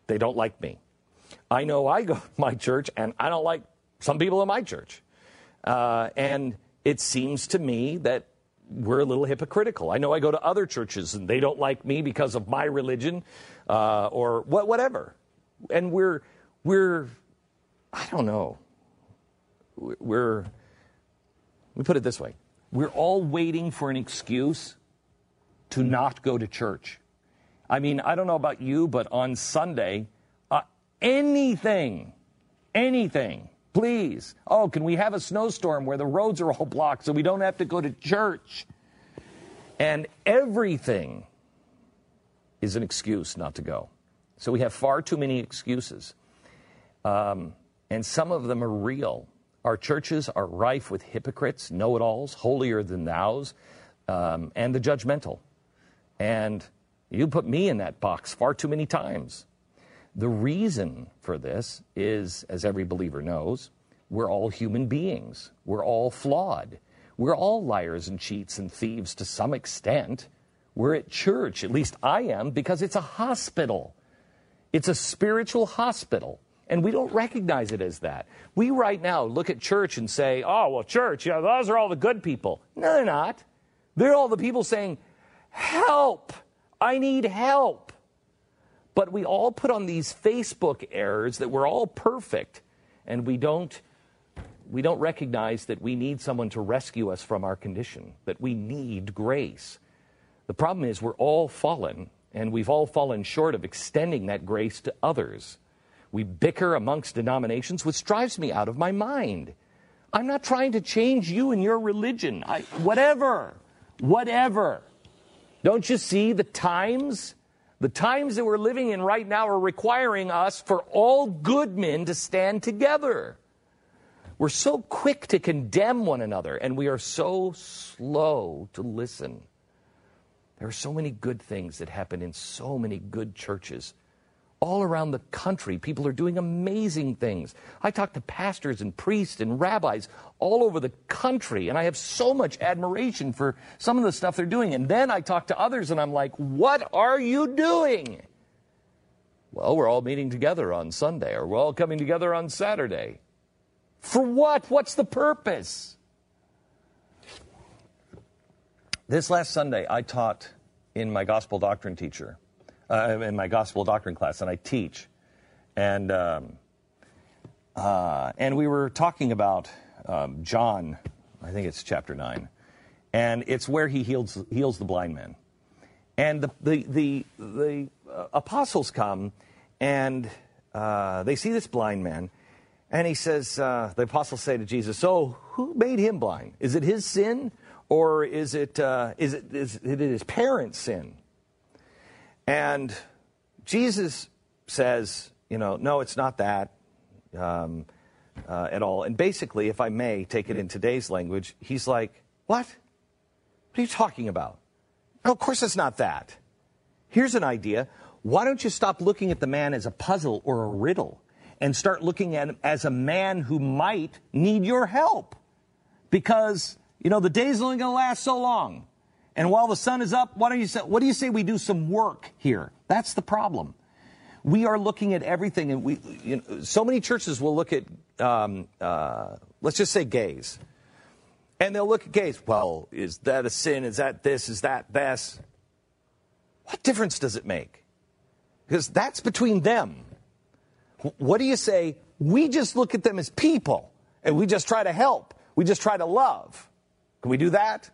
They don't like me. I know I go to my church and I don't like some people in my church. Uh, and it seems to me that we're a little hypocritical. I know I go to other churches and they don't like me because of my religion uh, or what, whatever. And we're, we're, I don't know, we're, me put it this way we're all waiting for an excuse to not go to church. I mean, I don't know about you, but on Sunday, uh, anything, anything, please. Oh, can we have a snowstorm where the roads are all blocked so we don't have to go to church? And everything is an excuse not to go. So we have far too many excuses. Um, and some of them are real. Our churches are rife with hypocrites, know it alls, holier than thous, um, and the judgmental. And you put me in that box far too many times. The reason for this is, as every believer knows, we're all human beings. We're all flawed. We're all liars and cheats and thieves to some extent. We're at church, at least I am, because it's a hospital. It's a spiritual hospital. And we don't recognize it as that. We right now look at church and say, oh, well, church, yeah, those are all the good people. No, they're not. They're all the people saying, help, I need help. But we all put on these Facebook errors that we're all perfect, and we don't, we don't recognize that we need someone to rescue us from our condition, that we need grace. The problem is we're all fallen, and we've all fallen short of extending that grace to others. We bicker amongst denominations, which drives me out of my mind. I'm not trying to change you and your religion. I, whatever, whatever. Don't you see the times? The times that we're living in right now are requiring us for all good men to stand together. We're so quick to condemn one another, and we are so slow to listen. There are so many good things that happen in so many good churches all around the country. People are doing amazing things. I talk to pastors and priests and rabbis all over the country, and I have so much admiration for some of the stuff they're doing. And then I talk to others, and I'm like, what are you doing? Well, we're all meeting together on Sunday, or we're all coming together on Saturday. For what? What's the purpose? This last Sunday, I taught in my gospel doctrine teacher uh, in my gospel doctrine class, and I teach. And, um, uh, and we were talking about um, John, I think it's chapter 9, and it's where he heals, heals the blind man. And the, the, the, the uh, apostles come and uh, they see this blind man, and he says, uh, the apostles say to Jesus, So who made him blind? Is it his sin? Or is it, uh, is it, is it his parents' sin? And Jesus says, you know, no, it's not that um, uh, at all. And basically, if I may take it in today's language, he's like, what? What are you talking about? No, of course it's not that. Here's an idea. Why don't you stop looking at the man as a puzzle or a riddle and start looking at him as a man who might need your help? Because, you know, the day's only going to last so long. And while the sun is up, what do you say? What do you say we do some work here? That's the problem. We are looking at everything, and we, you know, so many churches will look at, um, uh, let's just say, gays, and they'll look at gays. Well, is that a sin? Is that this? Is that this? What difference does it make? Because that's between them. What do you say? We just look at them as people, and we just try to help. We just try to love. Can we do that?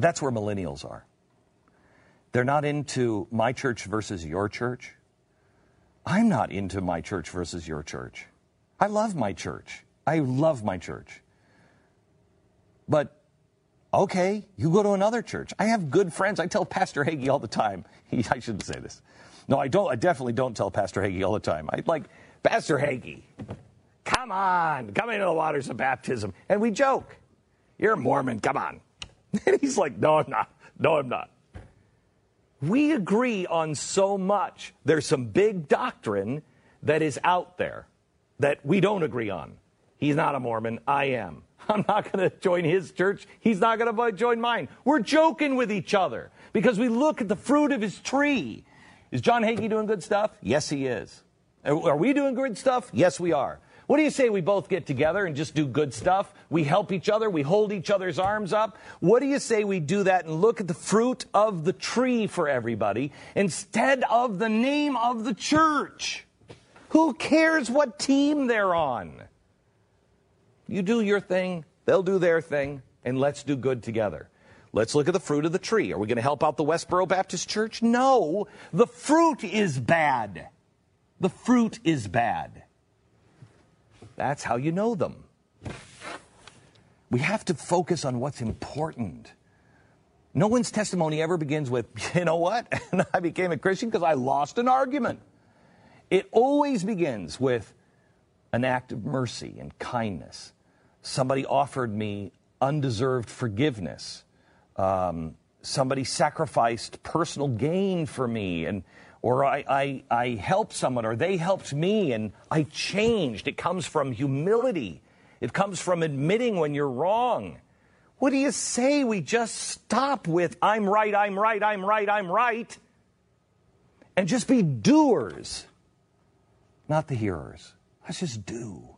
That's where millennials are. They're not into my church versus your church. I'm not into my church versus your church. I love my church. I love my church. But okay, you go to another church. I have good friends. I tell Pastor Hagee all the time. He, I shouldn't say this. No, I don't. I definitely don't tell Pastor Hagee all the time. I like Pastor Hagee. Come on, come into the waters of baptism, and we joke. You're a Mormon. Come on. And he's like, No, I'm not. No, I'm not. We agree on so much. There's some big doctrine that is out there that we don't agree on. He's not a Mormon. I am. I'm not going to join his church. He's not going to join mine. We're joking with each other because we look at the fruit of his tree. Is John Hagee doing good stuff? Yes, he is. Are we doing good stuff? Yes, we are. What do you say we both get together and just do good stuff? We help each other, we hold each other's arms up. What do you say we do that and look at the fruit of the tree for everybody instead of the name of the church? Who cares what team they're on? You do your thing, they'll do their thing, and let's do good together. Let's look at the fruit of the tree. Are we going to help out the Westboro Baptist Church? No. The fruit is bad. The fruit is bad. That's how you know them. We have to focus on what's important. No one's testimony ever begins with, you know what? And I became a Christian because I lost an argument. It always begins with an act of mercy and kindness. Somebody offered me undeserved forgiveness. Um, somebody sacrificed personal gain for me and or I, I, I helped someone, or they helped me, and I changed. It comes from humility. It comes from admitting when you're wrong. What do you say? We just stop with, I'm right, I'm right, I'm right, I'm right, and just be doers, not the hearers. Let's just do.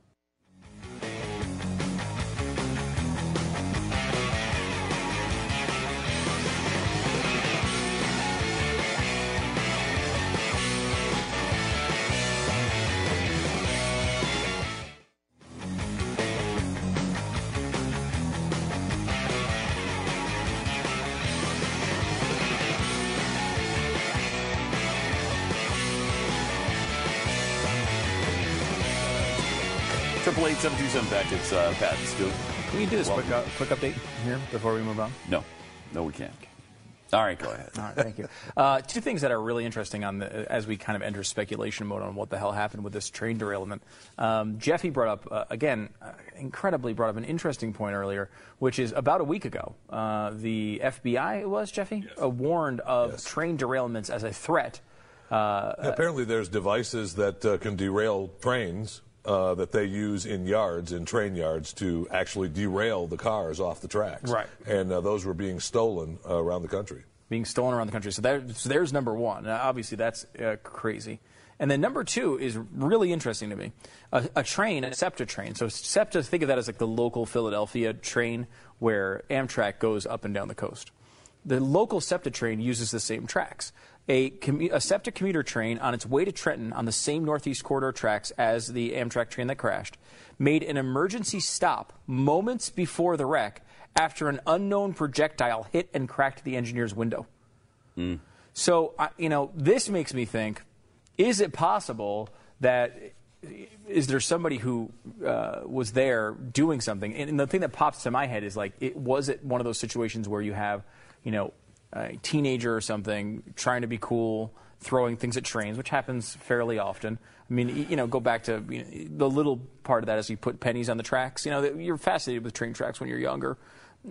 Back. It's uh, Pat and Stu. Can we do this quick, uh, quick update here before we move on? No, no, we can't. All right, go ahead. All right, thank you. Uh, two things that are really interesting on the, as we kind of enter speculation mode on what the hell happened with this train derailment. Um, Jeffy brought up uh, again, uh, incredibly brought up an interesting point earlier, which is about a week ago, uh, the FBI it was Jeffy yes. warned of yes. train derailments as a threat. Uh, apparently, there's devices that uh, can derail trains uh, that they use in yards, in train yards, to actually derail the cars off the tracks. Right. And uh, those were being stolen uh, around the country. Being stolen around the country. So, there, so there's number one. Now, obviously, that's uh, crazy. And then number two is really interesting to me. A, a, train, a SEPTA train. So SEPTA, think of that as like the local Philadelphia train where Amtrak goes up and down the coast. The local SEPTA train uses the same tracks a, commu- a SEPTA commuter train on its way to Trenton on the same Northeast Corridor tracks as the Amtrak train that crashed made an emergency stop moments before the wreck after an unknown projectile hit and cracked the engineer's window. Mm. So, you know, this makes me think is it possible that is there somebody who uh, was there doing something? And, and the thing that pops to my head is like, it was it one of those situations where you have, you know, teenager or something trying to be cool, throwing things at trains, which happens fairly often. I mean, you know, go back to you know, the little part of that is you put pennies on the tracks. You know, you're fascinated with train tracks when you're younger,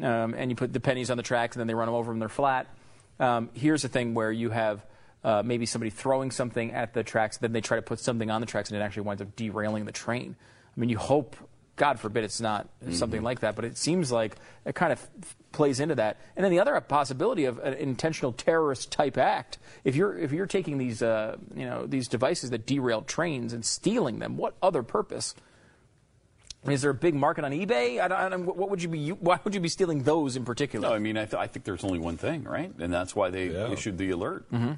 um, and you put the pennies on the tracks, and then they run them over and they're flat. Um, here's a thing where you have uh, maybe somebody throwing something at the tracks, then they try to put something on the tracks, and it actually winds up derailing the train. I mean, you hope God forbid it's not mm-hmm. something like that, but it seems like it kind of plays into that. And then the other possibility of an intentional terrorist type act. If you're if you're taking these uh, you know these devices that derail trains and stealing them, what other purpose? Is there a big market on eBay? I don't, I don't, what would you be? Why would you be stealing those in particular? No, I mean I, th- I think there's only one thing, right? And that's why they yeah. issued the alert. Mm-hmm.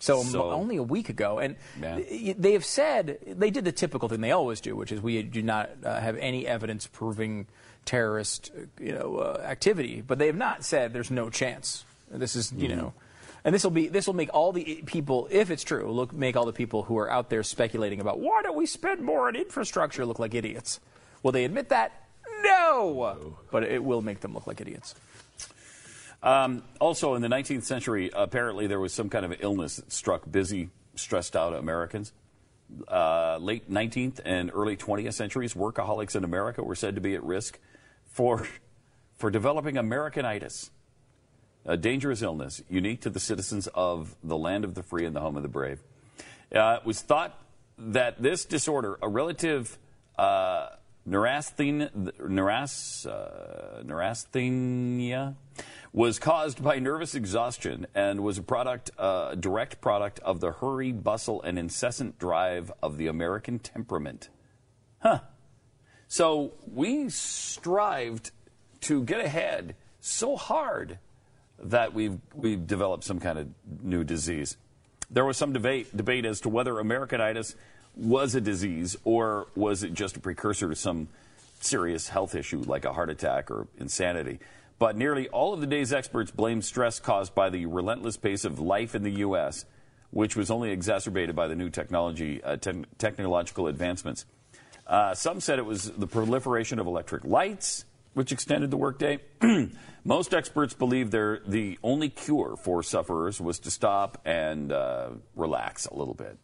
So, so, only a week ago, and they have said they did the typical thing they always do, which is we do not uh, have any evidence proving terrorist, you know, uh, activity. But they have not said there's no chance. This is, you mm-hmm. know, and this will be this will make all the people, if it's true, look make all the people who are out there speculating about why don't we spend more on infrastructure look like idiots. Will they admit that? no! But it will make them look like idiots. Um, also, in the 19th century, apparently there was some kind of illness that struck busy, stressed out Americans. Uh, late 19th and early 20th centuries, workaholics in America were said to be at risk for, for developing Americanitis, a dangerous illness unique to the citizens of the land of the free and the home of the brave. Uh, it was thought that this disorder, a relative uh, neurasthen- neuras- uh, neurasthenia, was caused by nervous exhaustion and was a product, uh, direct product of the hurry, bustle, and incessant drive of the American temperament. Huh. So we strived to get ahead so hard that we've we've developed some kind of new disease. There was some debate debate as to whether Americanitis was a disease or was it just a precursor to some serious health issue like a heart attack or insanity. But nearly all of the day's experts blame stress caused by the relentless pace of life in the U.S., which was only exacerbated by the new technology, uh, te- technological advancements. Uh, some said it was the proliferation of electric lights, which extended the workday. Most experts believe the only cure for sufferers was to stop and uh, relax a little bit.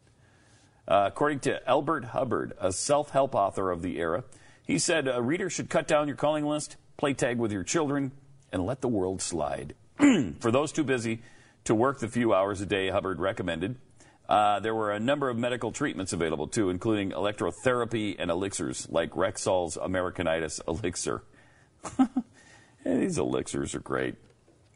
Uh, according to Elbert Hubbard, a self help author of the era, he said a reader should cut down your calling list, play tag with your children, and let the world slide. For those too busy to work the few hours a day Hubbard recommended, uh, there were a number of medical treatments available too, including electrotherapy and elixirs like Rexall's Americanitis elixir. These elixirs are great.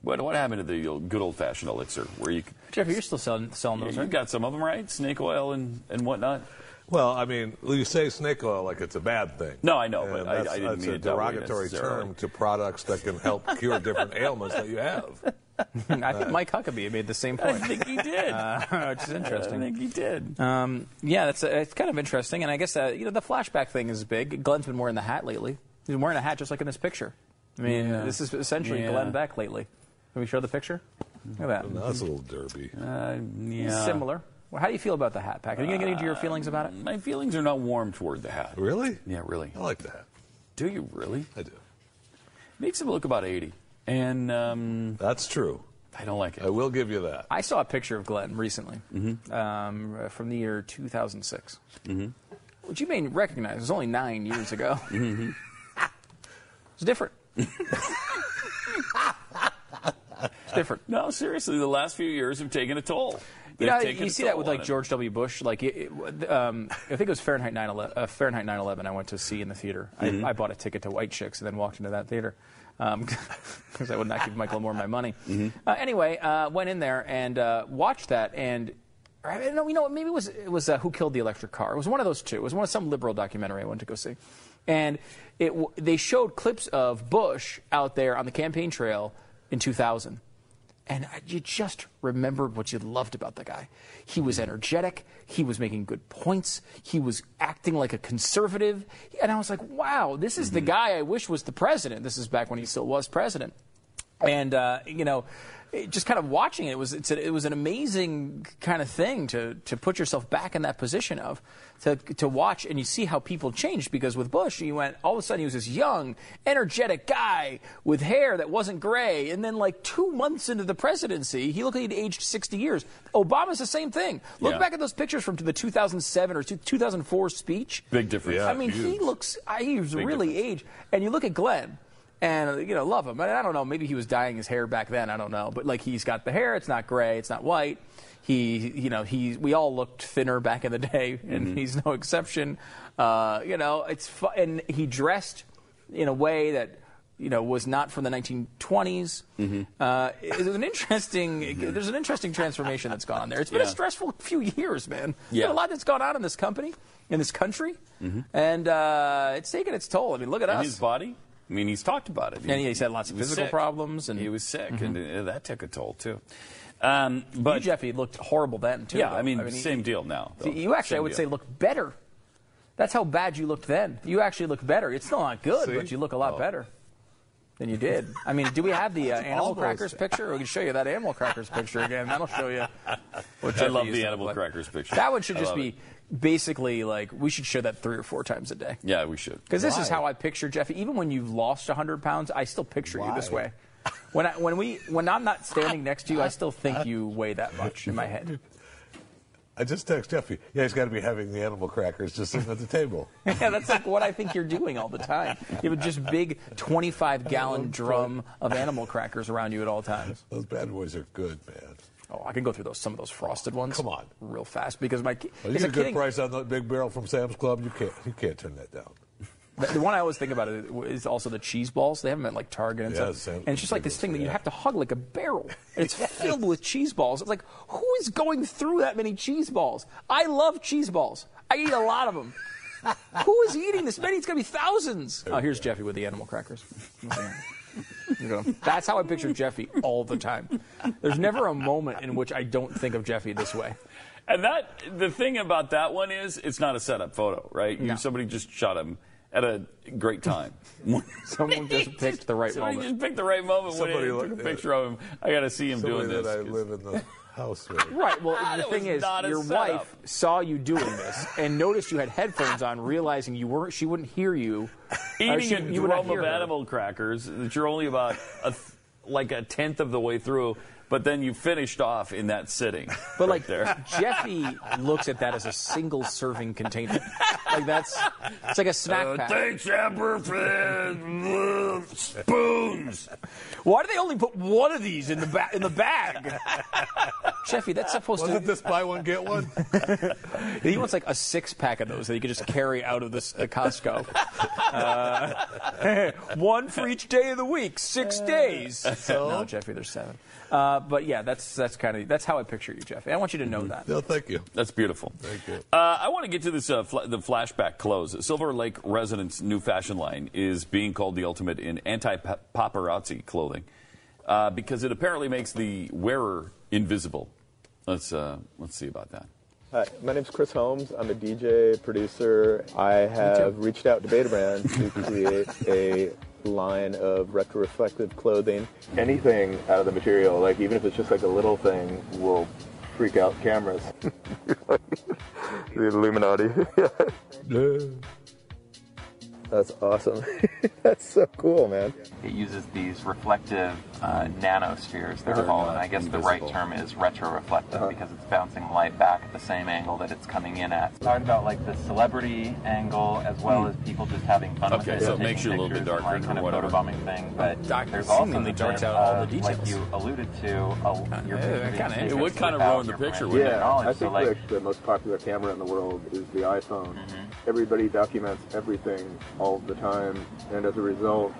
What, what happened to the good old fashioned elixir where you Jeffy, you're still selling, selling those, you right? got some of them right? Snake oil and, and whatnot? Well, I mean, you say snake oil like it's a bad thing. No, I know, but And I- that's, I didn't that's mean a it derogatory term to products that can help cure different ailments that you have. I think Mike Huckabee made the same point. I think he did. Uh, which is interesting. I think he did. Um, yeah, that's uh, it's kind of interesting, and I guess uh, you know the flashback thing is big. Glenn's been wearing the hat lately. He's been wearing a hat just like in this picture. I mean, Yeah. this is essentially Yeah. Glenn Beck lately. Can we show the picture? Look at that. No, that's a little derby. Uh, yeah. Similar. Well, how do you feel about the hat, Pack? Are you going to get into your feelings about it? My feelings are not warm toward the hat. Really? Yeah, really. I like the hat. Do you really? I do. Makes him look about 80. And um, That's true. I don't like it. I will give you that. I saw a picture of Glenn recently um, from the year 2006, which you may recognize. It was only nine years ago. It's different. it's different. No, seriously, the last few years have taken a toll. You They've know, taken you a see that with like. George W. Bush. Like, it, it- um, I think it was Fahrenheit 9/11. Uh, Fahrenheit 9/11. I went to see in the theater. Mm-hmm. I, I bought a ticket to White Chicks and then walked into that theater because I would not give Michael Moore my money. Mm-hmm. Uh, anyway, uh, went in there and uh, watched that and. I don't know, you know, maybe it was it was uh, Who Killed the Electric Car. It was one of those two. It was one of some liberal documentary I went to go see, and it they showed clips of Bush out there on the campaign trail in 2000, and you just remembered what you loved about the guy. He was energetic. He was making good points. He was acting like a conservative. And I was like, wow, this is the guy I wish was the president. This is back when he still was president. And, uh, you know, just kind of watching it, it was, it's a, it was an amazing kind of thing to, to put yourself back in that position of, to, to watch and you see how people changed because with Bush, you went, all of a sudden he was this young, energetic guy with hair that wasn't gray. And then like two months into the presidency, he looked like he'd aged 60 years. Obama's the same thing. Look Yeah. back at those pictures from the 2007 or 2004 speech. Big difference. Yeah. I mean, he looks, Big really difference. aged. And you look at Glenn, and you know, love him. I, I don't know, maybe he was dyeing his hair back then. I don't know, but like he's got the hair. It's not gray. It's not white. He, you know, he. We all looked thinner back in the day, and Mm-hmm. he's no exception. Uh, you know, it's fu- and he dressed in a way that. You know, was not from the 1920s. Mm-hmm. Uh, it was an interesting. There's an interesting transformation that's gone on there. It's been a stressful few years, man. There's Yeah. been a lot that's gone on in this company, in this country, mm-hmm. and uh, it's taken its toll. I mean, look at And us. his body? I mean, he's talked about it. And he's had lots of physical sick. problems, and he was sick, and uh, that took a toll too. Um, but you, Jeffy, looked horrible then too. yeah, though. I mean, he- same deal now. though. You actually, I would deal. say, look better. That's how bad you looked then. You actually look better. It's still not good, See? but you look a lot Oh. better than you did. I mean, do we have the uh, animal crackers picture? We can show you that animal crackers picture again. That'll show you. What I love the animal like. crackers picture. That one should I just be it. Basically like we should show that three or four times a day. Yeah, we should. Because this is how I picture Jeffy. Even when you've lost 100 pounds, I still picture you this way. When I, when we when I'm not standing next to you, I still think you weigh that much in my head. I just text Jeffy. Yeah, he's got to be having the animal crackers just sitting at the table. yeah, that's like what I think you're doing all the time. You have a just big 25 gallon oh, drum of animal crackers around you at all times. Those bad boys are good, man. Oh, I can go through those some of those frosted ones. Come on. real fast because my Well, you get a good price on that big barrel from Sam's Club. You can't. You can't turn that down. The, one I always think about is also the cheese balls. They have them at like Target and Yeah, stuff. And it's just like this thing that you have to hug like a barrel. And it's filled with cheese balls. It's like, who is going through that many cheese balls? I love cheese balls. I eat a lot of them. who is eating this many? It's going to be thousands. Oh, here's Jeffy with the animal crackers. You know, That's how I picture Jeffy all the time. There's never a moment in which I don't think of Jeffy this way. And that the thing about that one is it's not a setup photo, right? You, No. somebody just shot him at a great time. Someone just picked the right somebody moment. just picked the right moment Somebody when he took a at it. picture of him. I got to see him Somebody doing this. that I 'cause- live in the house with. Right. Well, ah, the thing is, your setup. wife saw you doing this and noticed you had headphones on, realizing you weren't, she wouldn't hear you. eating she- a you drum of hear her. animal crackers that you're only about a th- like a tenth of the way through, but then you finished off in that sitting. But right like there. Jeffy looks at that as a single serving container. Like that's it's like a snack Uh, pack. thanks, Amber, for the spoons. Why do they only put one of these in the ba- in the bag? Jeffy, that's supposed to Wasn't this buy one get one? He wants like a six pack of those that he could just carry out of this uh, Costco. Uh, one for each day of the week, six days. no, Jeffy, there's seven. Uh, but yeah, that's that's kind of that's how I picture you, Jeffy. I want you to know that. no, thank you. That's beautiful. Thank you. Uh, I want to get to this uh, fla- the flashback clothes. Silver Lake residents' new fashion line is being called the ultimate in anti-paparazzi clothing uh, because it apparently makes the wearer invisible. Let's uh, let's see about that. Hi, my name's Chris Holmes. I'm a DJ, producer. I have reached out to Betabrand to create a line of retro-reflective clothing. Anything out of the material, like even if it's just like a little thing, will freak out cameras. the Illuminati. That's awesome. That's so cool, man. It uses these reflective uh, nanospheres, they're called, and I guess the right term is retroreflective because it's bouncing light back at the same angle that it's coming in at. Talking about like the celebrity angle as well as people just having fun with Okay, it, so it makes you a little bit pictures and, darker like, kind or of whatever. photobombing thing. But Doc there's also seemingly the darks bit out all the of, like you alluded to, a, your Yeah, picture kinda- it would kind of ruin the picture, permission wouldn't or it? knowledge. I So, think like, like the most popular camera in the world is the iPhone. Mm-hmm. Everybody documents everything all the time, and as a result,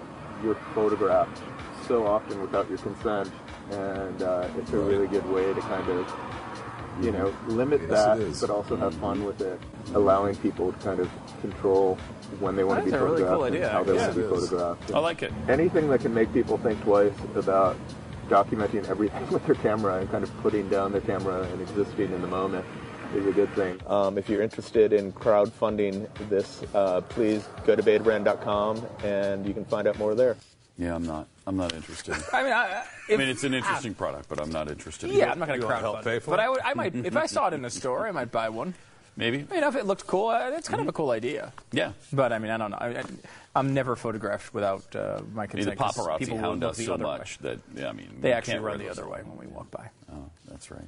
you're photographed so often without your consent, and uh, it's a really good way to kind of, you know, limit Yes, that, but also have fun with it, allowing people to kind of control when they want to be That's a really photographed cool and idea, how they yeah. want to be photographed. I like it. Anything that can make people think twice about documenting everything with their camera and kind of putting down their camera and existing in the moment is a good thing. Um, if you're interested in crowdfunding this, uh, please go to betabrand.com and you can find out more there. Yeah, I'm not. I'm not interested. I mean, I, I mean, it's an interesting product, but I'm not interested. in Yeah, it. I'm not going to You wanna help crowdfund pay it, for but? I would. I might if I saw it in a store, I might buy one. Maybe. I mean, if it looked cool, uh, it's kind of a cool idea. Yeah. But I mean, I don't know. I, I, I'm never photographed without uh, my I mean, consent. the 'cause paparazzi people will hound us the so other way. much that yeah, I mean, They actually can't run the other way when we walk by. Oh, that's right.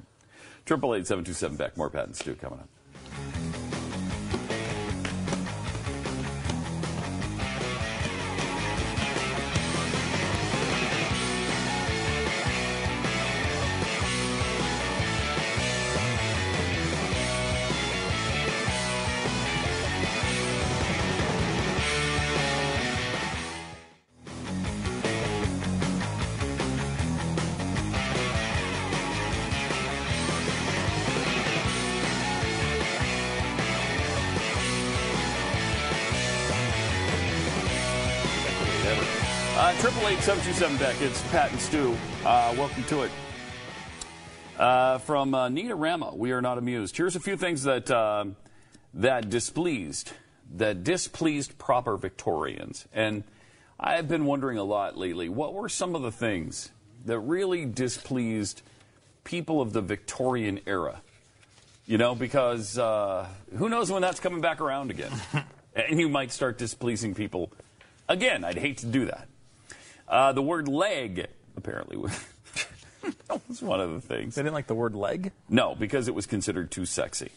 Triple eight seven two seven back. More Pat and, Stu coming up. 97 Beck, it's Pat and Stu. Uh, welcome to it. Uh, from uh, Neatorama, we are not amused. Here's a few things that uh, that displeased, that displeased proper Victorians. And I've been wondering a lot lately, what were some of the things that really displeased people of the Victorian era? You know, because uh, who knows when that's coming back around again? and you might start displeasing people again. I'd hate to do that. Uh, the word leg, apparently, was, that was one of the things. They didn't like the word leg? No, because it was considered too sexy.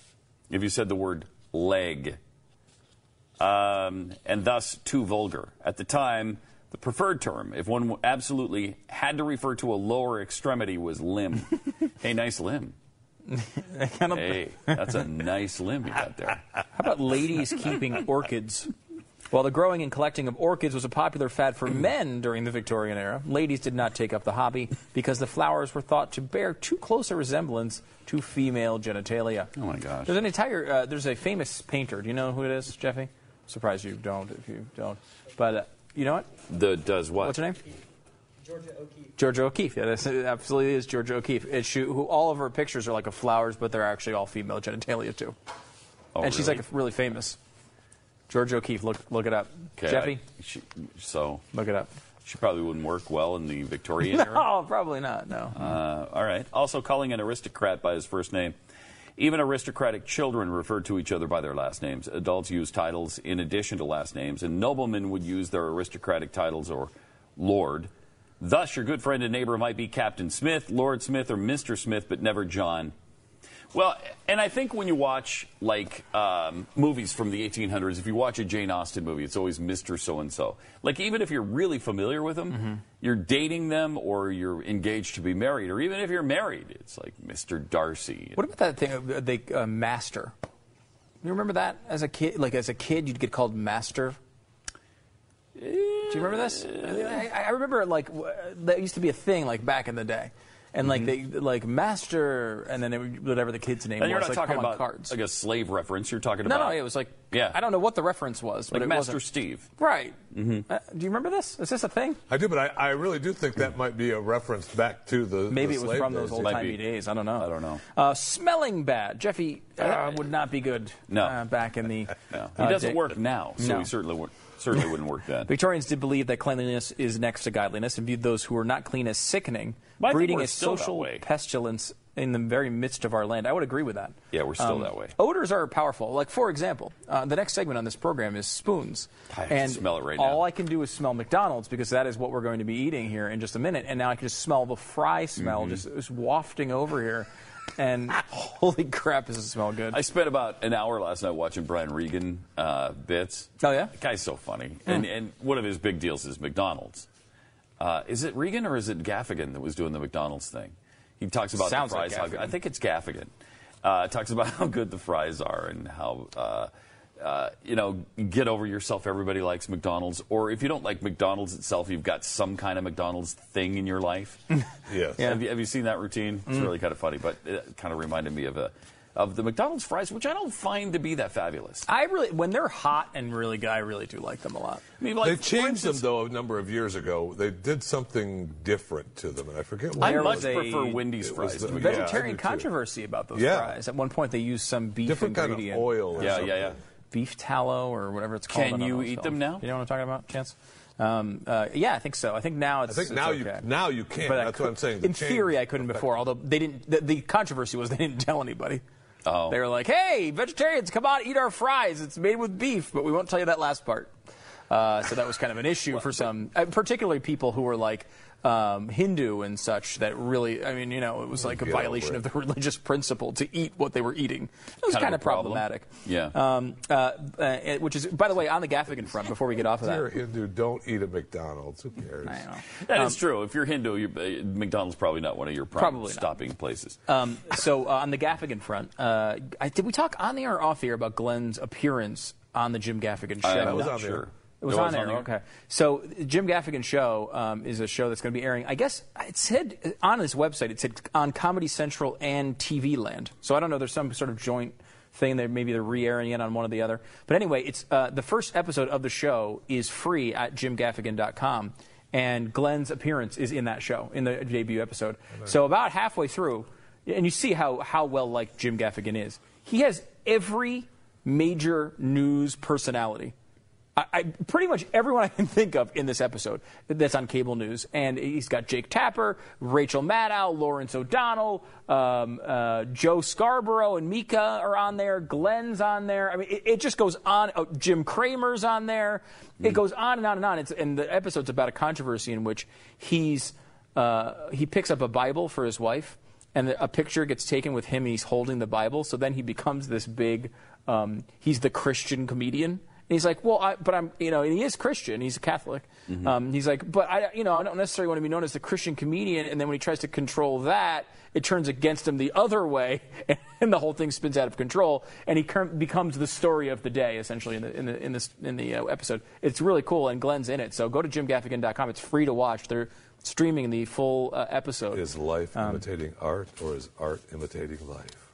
If you said the word leg, um, and thus too vulgar. At the time, the preferred term, if one absolutely had to refer to a lower extremity, was limb. hey, nice limb. hey, that's a nice limb you got there. How about ladies keeping orchids? While the growing and collecting of orchids was a popular fad for men during the Victorian era, ladies did not take up the hobby because the flowers were thought to bear too close a resemblance to female genitalia. Oh my gosh! There's an entire uh, there's a famous painter. Do you know who it is, Jeffy? Surprised you don't if you don't. But uh, you know what? The does what? What's her name? Georgia O'Keeffe. Georgia O'Keeffe. Yeah, this absolutely is Georgia O'Keeffe. It's she, who all of her pictures are like of flowers, but they're actually all female genitalia too. Oh, and she's really? like really famous. George O'Keeffe, Look look it up. Okay, Jeffy, I- she, so look it up. she probably wouldn't work well in the Victorian era. No, probably not. No. Uh, all right. Also, calling an aristocrat by his first name. Even aristocratic children referred to each other by their last names. Adults use titles in addition to last names, and noblemen would use their aristocratic titles or lord. Thus, your good friend and neighbor might be Captain Smith, Lord Smith, or Mr. Smith, but never John. Well, and I think when you watch like um, movies from the 1800s, if you watch a Jane Austen movie, it's always Mr. So and So. Like even if you're really familiar with them, you're dating them or you're engaged to be married, or even if you're married, it's like Mr. Darcy. What about that thing? uh, They uh, master. You remember that as a kid? Like as a kid, you'd get called master. Do you remember this? I, I remember like that used to be a thing like back in the day, and like they like master, and then it, whatever the kid's name And you're was, not like talking about cards. like a slave reference. You're talking about no, it was like Yeah. I don't know what the reference was, but like it Master wasn't. Steve. Right. Uh, do you remember this? Is this a thing? I do, but I, I really do think that might be a reference back to the Maybe the it was slave from days. those old timey days. I don't know. I don't know. Uh, smelling bad, Jeffy uh, would not be good. No. uh, back in the. No. He uh, doesn't day- work now, so No. he certainly wouldn't certainly wouldn't work then. Victorians did believe that cleanliness is next to godliness and viewed those who were not clean as sickening, Think breeding a social pestilence in the very midst of our land. I would agree with that. Yeah, we're still Um, that way. Odors are powerful. Like, for example, uh, the next segment on this program is spoons. I and smell it right all now. I can do is smell McDonald's because that is what we're going to be eating here in just a minute. And now I can just smell the fry smell Mm-hmm. just, just wafting over here. And holy crap, does it smell good. I spent about an hour last night watching Brian Regan uh, bits. Oh, yeah? The guy's so funny. And, and one of his big deals is McDonald's. Uh, is it Regan or is it Gaffigan that was doing the McDonald's thing? He talks about Sounds the like fries. how good- I think it's Gaffigan. Uh, talks about how good the fries are and how, uh, uh, you know, get over yourself. Everybody likes McDonald's. Or if you don't like McDonald's itself, you've got some kind of McDonald's thing in your life. Yes. Have, you, have you seen that routine? It's really kind of funny, but it kind of reminded me of a of the McDonald's fries, which I don't find to be that fabulous. I really, when they're hot and really good, I really do like them a lot. I mean, like, they for changed them though a number of years ago. They did something different to them, and I forget what I it much was was. a- prefer Wendy's fries. the- to Yeah, I Vegetarian too. controversy about those Yeah. fries. At one point, they used some beef different kind of oil. Or Yeah, something. yeah, yeah. beef tallow or whatever it's called. Can you know, eat so- them now? You know what I'm talking about, Chance? Um, uh, yeah, I think so. I think now I it's. think it's now okay. you now you can. But I That's what I'm saying. The In theory, I couldn't before. Although they didn't. The, the controversy was they didn't tell anybody. Oh. They were like, "Hey, vegetarians, come on, eat our fries. It's made with beef, but we won't tell you that last part." Uh, so that was kind of an issue for some, uh, particularly people who were like um, Hindu and such. That really, I mean, you know, it was like a violation of the religious principle to eat what they were eating. It was Kind of kind a of problem. problematic. Yeah. Um, uh, uh, which is, by the way, on the Gaffigan front. Before we get off of that. If you're that, Hindu, don't eat at McDonald's. Who cares? I know. That is true. If you're Hindu, you uh, McDonald's probably not one of your prime Probably not. stopping places. Um, so uh, on the Gaffigan front, uh, I, did we talk on the air or off the air about Glenn's appearance on the Jim Gaffigan show? I'm was not on there. Sure. It was, on there. Okay. So Jim Gaffigan show um, is a show that's going to be airing. I guess it said on his website it said on Comedy Central and TV Land. So I don't know. There's some sort of joint thing that maybe they're re-airing it on one or the other. But anyway, it's uh, the first episode of the show is free at jimgaffigan.com. And Glenn's appearance is in that show, in the debut episode. So about halfway through, and you see how, how well liked Jim Gaffigan is. He has every major news personality I, I, pretty much everyone I can think of in this episode that's on cable news. And he's got Jake Tapper, Rachel Maddow, Lawrence O'Donnell, um, uh, Joe Scarborough, and Mika are on there. Glenn's on there. I mean, it, it just goes on. Oh, Jim Cramer's on there. It goes on and on and on. It's, and the episode's about a controversy in which he's uh, he picks up a Bible for his wife, and a picture gets taken with him. And he's holding the Bible. So then he becomes this big. Um, he's the Christian comedian. And he's like, well, I, but I'm, you know, and he is Christian. He's a Catholic. Mm-hmm. Um, he's like, but I, you know, I don't necessarily want to be known as the Christian comedian. And then when he tries to control that, it turns against him the other way, and the whole thing spins out of control. And he cur- becomes the story of the day, essentially, in the in the in this in the uh, episode. It's really cool, and Glenn's in it. So go to jimgaffigan.com. It's free to watch. They're streaming the full uh, episode. Is life Um, imitating art or is art imitating life?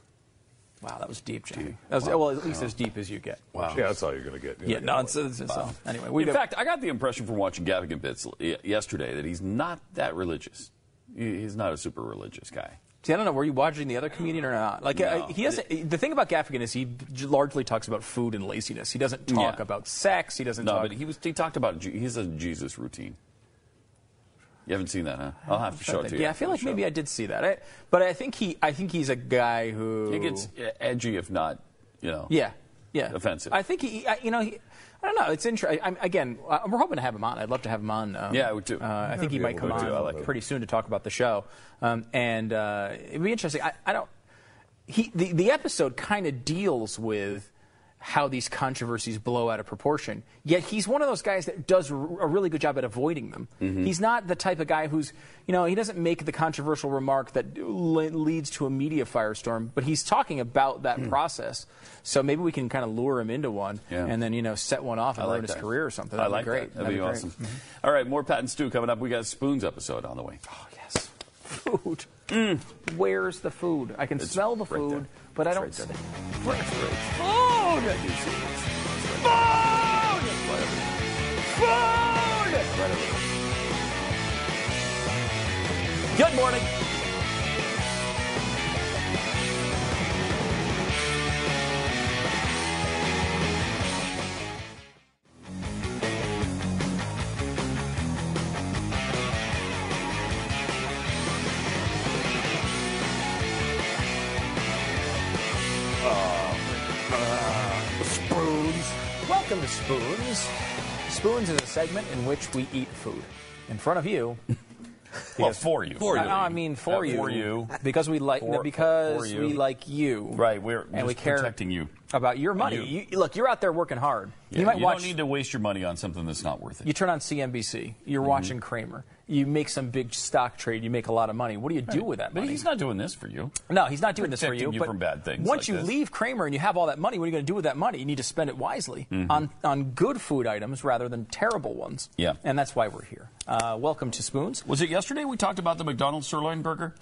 Wow, that was deep, Jamie. That was, Well, at least as deep as you get. Wow. Yeah, that's all you're going to get. You're Yeah, not no, it's, it's, it's so, anyway. We In don't- fact, I got the impression from watching Gaffigan bits yesterday that he's not that religious. He's not a super religious guy. See, I don't know. Were you watching the other comedian or not? Like, No. uh, he doesn't. The thing about Gaffigan is he j- largely talks about food and laziness. He doesn't talk Yeah. about sex. He doesn't No, talk. but he was. He talked about. Je- He's a Jesus routine. You haven't seen that, huh? I'll have to show it to you. yeah, I feel like maybe I did see that. I, but I think he. I think he's a guy who. It gets uh, edgy, if not, you know. Yeah, yeah. Offensive. I think he. I, you know. He, I don't know. It's interesting. Again, uh, we're hoping to have him on. I'd love to have him on. Um, Yeah, I would too. Uh, I think he might come on too. I like it. pretty soon to talk about the show, um, and uh, it'd be interesting. I, I don't. He the the episode kind of deals with how these controversies blow out of proportion. Yet he's one of those guys that does a really good job at avoiding them. Mm-hmm. He's not the type of guy who's, you know, he doesn't make the controversial remark that leads to a media firestorm, but he's talking about that hmm. process. So maybe we can kind of lure him into one. Yeah. and then, you know, set one off and like ruin his career or something. I That'd like be great. that. That'd, be, great. awesome. Mm-hmm. All right, more Pat and Stu coming up. We got a Spoons episode on the way. Oh, yes. Food. Mm. Where's the food? I can smell the right food, there. But I don't right see there. Food! Food! Food! Good morning. Spoons. Spoons is a segment in which we eat food in front of you. Well, for you. For you. I, I mean, for Uh, you. for you. Because we like For- because for you. we like you. Right, we're and just we care protecting you. about your money. You. You, look, you're out there working hard. Yeah, you might watch. don't need to waste your money on something that's not worth it. you turn on CNBC. You're Mm-hmm. watching Cramer. You make some big stock trade. You make a lot of money. What do you do with that money? but he's not doing this for you. No, he's not doing this for you. you from bad things Once like you this. leave Cramer and you have all that money, what are you going to do with that money? You need to spend it wisely Mm-hmm. on on good food items rather than terrible ones. Yeah. and that's why we're here. Uh, welcome to Spoons. Was it yesterday we talked about the McDonald's sirloin burger?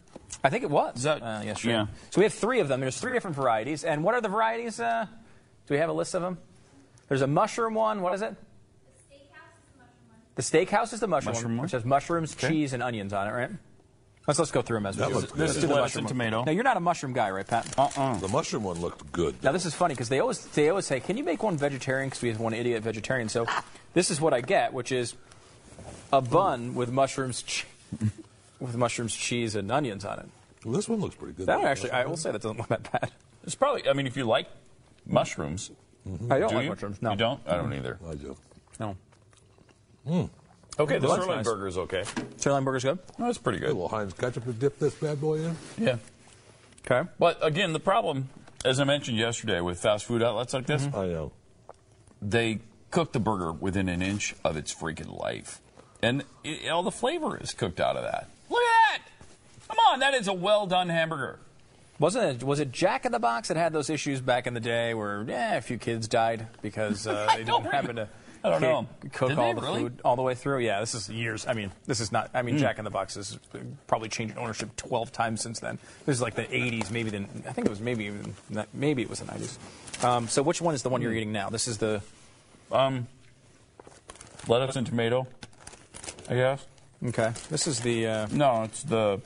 I think it was. Is that- uh, yesterday. yeah. So we have three of them. There's three different varieties. And what are the varieties? Uh, do we have a list of them? There's a mushroom one. What is it? The steakhouse is the mushroom, Mushroom one, one? which has mushrooms, cheese, and onions on it, right? Let's let's go through them as we That go. looks good. This is do the lettuce mushroom and tomato. Now you're not a mushroom guy, right, Pat? Uh-uh. The mushroom one looked good. Now this is funny because they always they always say, "Can you make one vegetarian?" Because we have one idiot vegetarian. So this is what I get, which is a bun with mushrooms, che- with mushrooms, cheese, and onions on it. Well, this one looks pretty good. That one actually, I will say that doesn't look that bad. It's probably, I mean, if you like mushrooms, I don't do like you? mushrooms. No, You don't? I don't either. I do. No. Okay, the sirloin nice. burger is okay. Sirloin burger's good. No, it's pretty A good. little Heinz ketchup to dip this bad boy in. Yeah. Okay. But again, the problem, as I mentioned yesterday, with fast food outlets like this, I know. they cook the burger within an inch of its freaking life. And it, all the flavor is cooked out of that. Look at that! Come on, that is a well done hamburger. Wasn't it? Was it Jack in the Box that had those issues back in the day where eh, a few kids died because uh, they don't didn't happen to I don't know. cook- Did all the really? food all the way through? Yeah, this is years. I mean, this is not. Hmm. I mean, Jack in the Box has probably changed ownership 12 times since then. This is like the 80s, maybe. Then I think it was maybe even maybe it was the 90s. Um, so which one is the one Hmm. you're eating now? This is the Um, lettuce and tomato, I guess. okay. This is the uh, No, it's the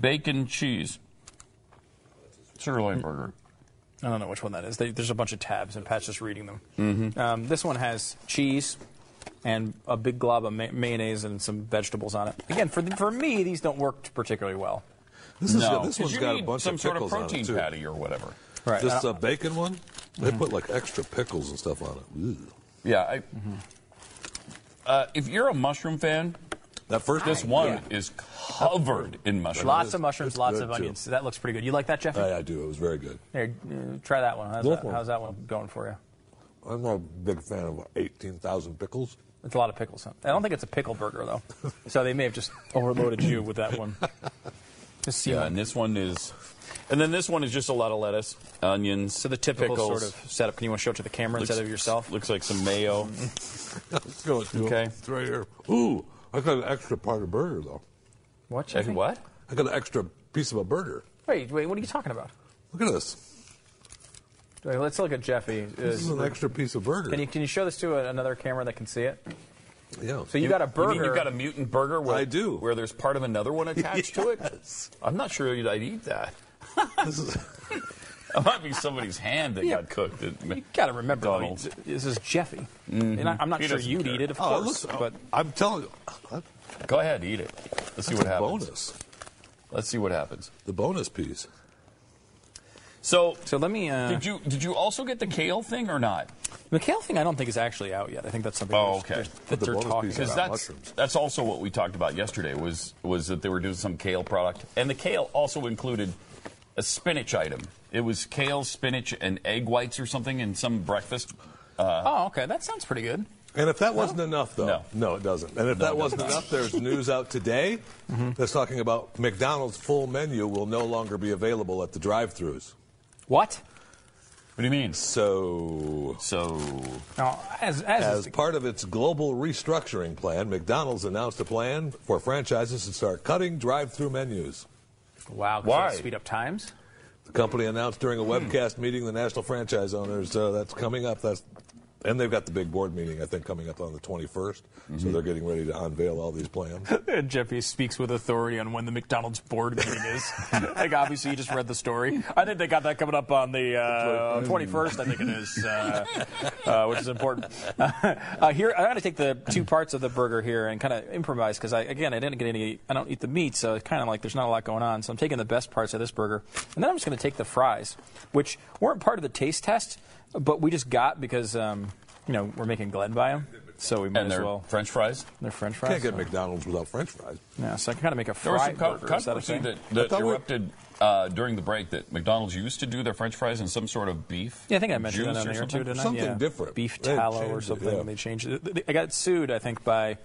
bacon cheese sirloin burger. I don't know which one that is. They, there's a bunch of tabs, and Pat's just reading them. Mm-hmm. Um, this one has cheese and a big glob of ma- mayonnaise and some vegetables on it. Again, for, the, for me, these don't work particularly well. This, is, no, this 'cause one's you got a bunch some of sort of pickles on protein it, too. patty or whatever. Right. This I uh, bacon one, they put like extra pickles and stuff on it. Ooh. Yeah. I, uh, if you're a mushroom fan, That first this one is covered in mushrooms. Lots of mushrooms, It's lots good, of too. onions. That looks pretty good. You like that, Jeff? I, I do. It was very good. Here, uh, try that one. How's that, for it. how's that one going for you? I'm not a big fan of 18,000 pickles. It's a lot of pickles. Huh? I don't think it's a pickle burger though, so they may have just overloaded you with that one. Just Yeah, one. and this one is, and then this one is just a lot of lettuce, onions. So the typical pickles. sort of setup. Can you want to show it to the camera Looks- instead of yourself? Looks like some mayo. Let's go Okay. It's right here. Ooh, I got an extra part of burger, though. What? Check Jeffy? what? I got an extra piece of a burger. Wait, wait. What are you talking about? Look at this. Wait, let's look at Jeffy. This is an uh, extra piece of burger. Can you can you show this to a, another camera that can see it? Yeah. So you, got a You burger. mean you've got a mutant burger? Where, I do. Where there's part of another one attached to it? I'm not sure I'd eat that. This is, It might be somebody's hand that Yeah. got cooked. At you got to remember, though, McDonald's. this is Jeffy, and I, I'm not He sure you'd care. eat it, of oh, course. listen, but I'm telling you, that's Go ahead, eat it. Let's see what a happens. bonus. Let's see what happens. The bonus piece. So, so let me. Uh, did you did you also get the kale thing or not? the kale thing, I don't think is actually out yet. I think that's something. Oh, they're- okay. That they're bonus talking Because about about. that's mushrooms. that's also what we talked about yesterday was was that they were doing some kale product, and the kale also included a spinach item. It was kale, spinach, and egg whites or something in some breakfast. Uh, oh, okay. That sounds pretty good. And if that wasn't enough, though, No. no. it doesn't. And if No, that wasn't enough, there's news out today mm-hmm. that's talking about McDonald's full menu will no longer be available at the drive-throughs. What? What do you mean? So, So Now, as as, as the- part of its global restructuring plan, McDonald's announced a plan for franchises to start cutting drive-through menus. Wow, 'cause Why? speed up times. The company announced during a webcast meeting the national franchise owners uh, that's coming up. That's and they've got the big board meeting I think coming up on the 21st. So they're getting ready to unveil all these plans. And Jeffy speaks with authority on when the McDonald's board meeting is. like, obviously, you just read the story. I think they got that coming up on the uh, 21st, I think it is, uh, uh, which is important. uh, here, I'm going to take the two parts of the burger here and kind of improvise because, I, again, I didn't get any, I don't eat the meat, so it's kind of like there's not a lot going on. So I'm taking the best parts of this burger. And then I'm just going to take the fries, which weren't part of the taste test, but we just got because, um, you know, we're making Glenn buy them. So we might and as they're well. French fries. They're French fries. Can't get so- McDonald's without French fries. yeah, so I can kind of make a fry There was some co- burger. Is that a controversy thing? that, that erupted uh, during the break that McDonald's used to do their French fries in some sort of beef. Yeah, I think I mentioned that on or here something. too, didn't Something I? Yeah. different. Beef tallow changed or it, something. yeah. They changed it. I got sued, I think, by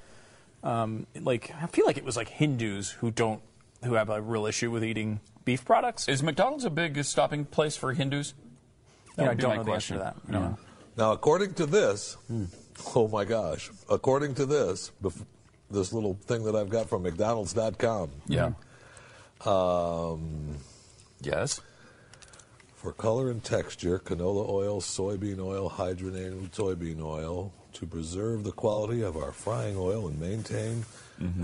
um, like I feel like it was like Hindus who don't who have a real issue with eating beef products. Is McDonald's a big stopping place for Hindus? That You know, I don't my know the answer question. to that. I don't. Now, according to this, oh my gosh, according to this, bef- this little thing that I've got from McDonald's.com, Yeah. um, Yes. for color and texture, canola oil, soybean oil, hydrogenated soybean oil, to preserve the quality of our frying oil and maintain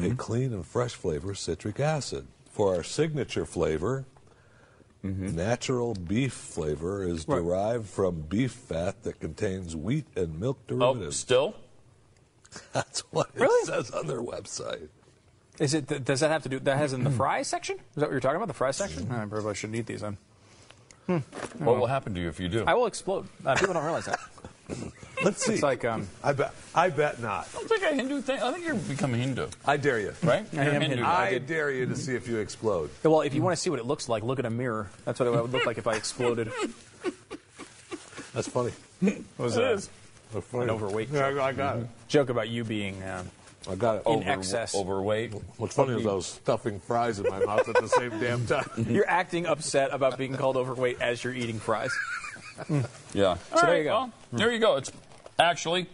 a clean and fresh flavor, citric acid. For our signature flavor, Mm-hmm. natural beef flavor is Right. derived from beef fat that contains wheat and milk Oh, derivatives. still? That's what it Really? says on their website. Is it? th- Does that have to do? That has in the fry section? Is that what you're talking about? The fry section? Mm-hmm. I probably shouldn't eat these then. Hmm. Hmm. What will happen to you if you do? I will explode. Uh, people don't realize that. Let's see. It's like um, I bet. I bet not. I don't think a Hindu thing. I think you're becoming Hindu, I dare you. right? I You're am Hindu. Hindu. now. I dare you to see if you explode. well, if you want to see what it looks like, look at a mirror. That's what it would look like if I exploded. That's funny. It was It a is. That's funny. an overweight Yeah, I got it. joke about you being. Um, I got it. In Over- excess. Overweight. What's funny is I was stuffing fries in my mouth at the same damn time. You're acting upset about being called overweight as you're eating fries. Yeah. So there you go. Well, there you go. It's actually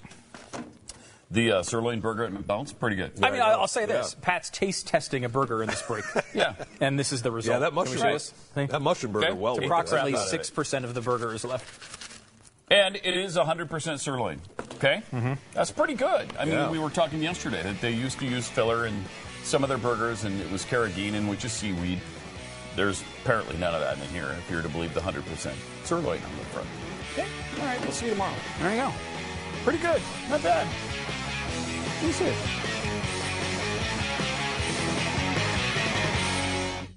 the uh, sirloin burger at McDonald's. Pretty good. I mean, I'll, I'll say this: Pat's taste testing a burger in this break. Yeah. and this is the result. Yeah, that Can we mushroom. show this thing? That mushroom burger. Okay. Well, worth it. Approximately six percent of the burger is left. And it is 100% sirloin. Okay? Mm-hmm. That's pretty good. I mean, Yeah. we were talking yesterday that they used to use filler in some of their burgers, and it was carrageenan, which is seaweed. There's apparently none of that in here if you're to believe the 100% sirloin on the front. Okay, all right, we'll see you tomorrow. There you go. Pretty good. Not bad. Decent.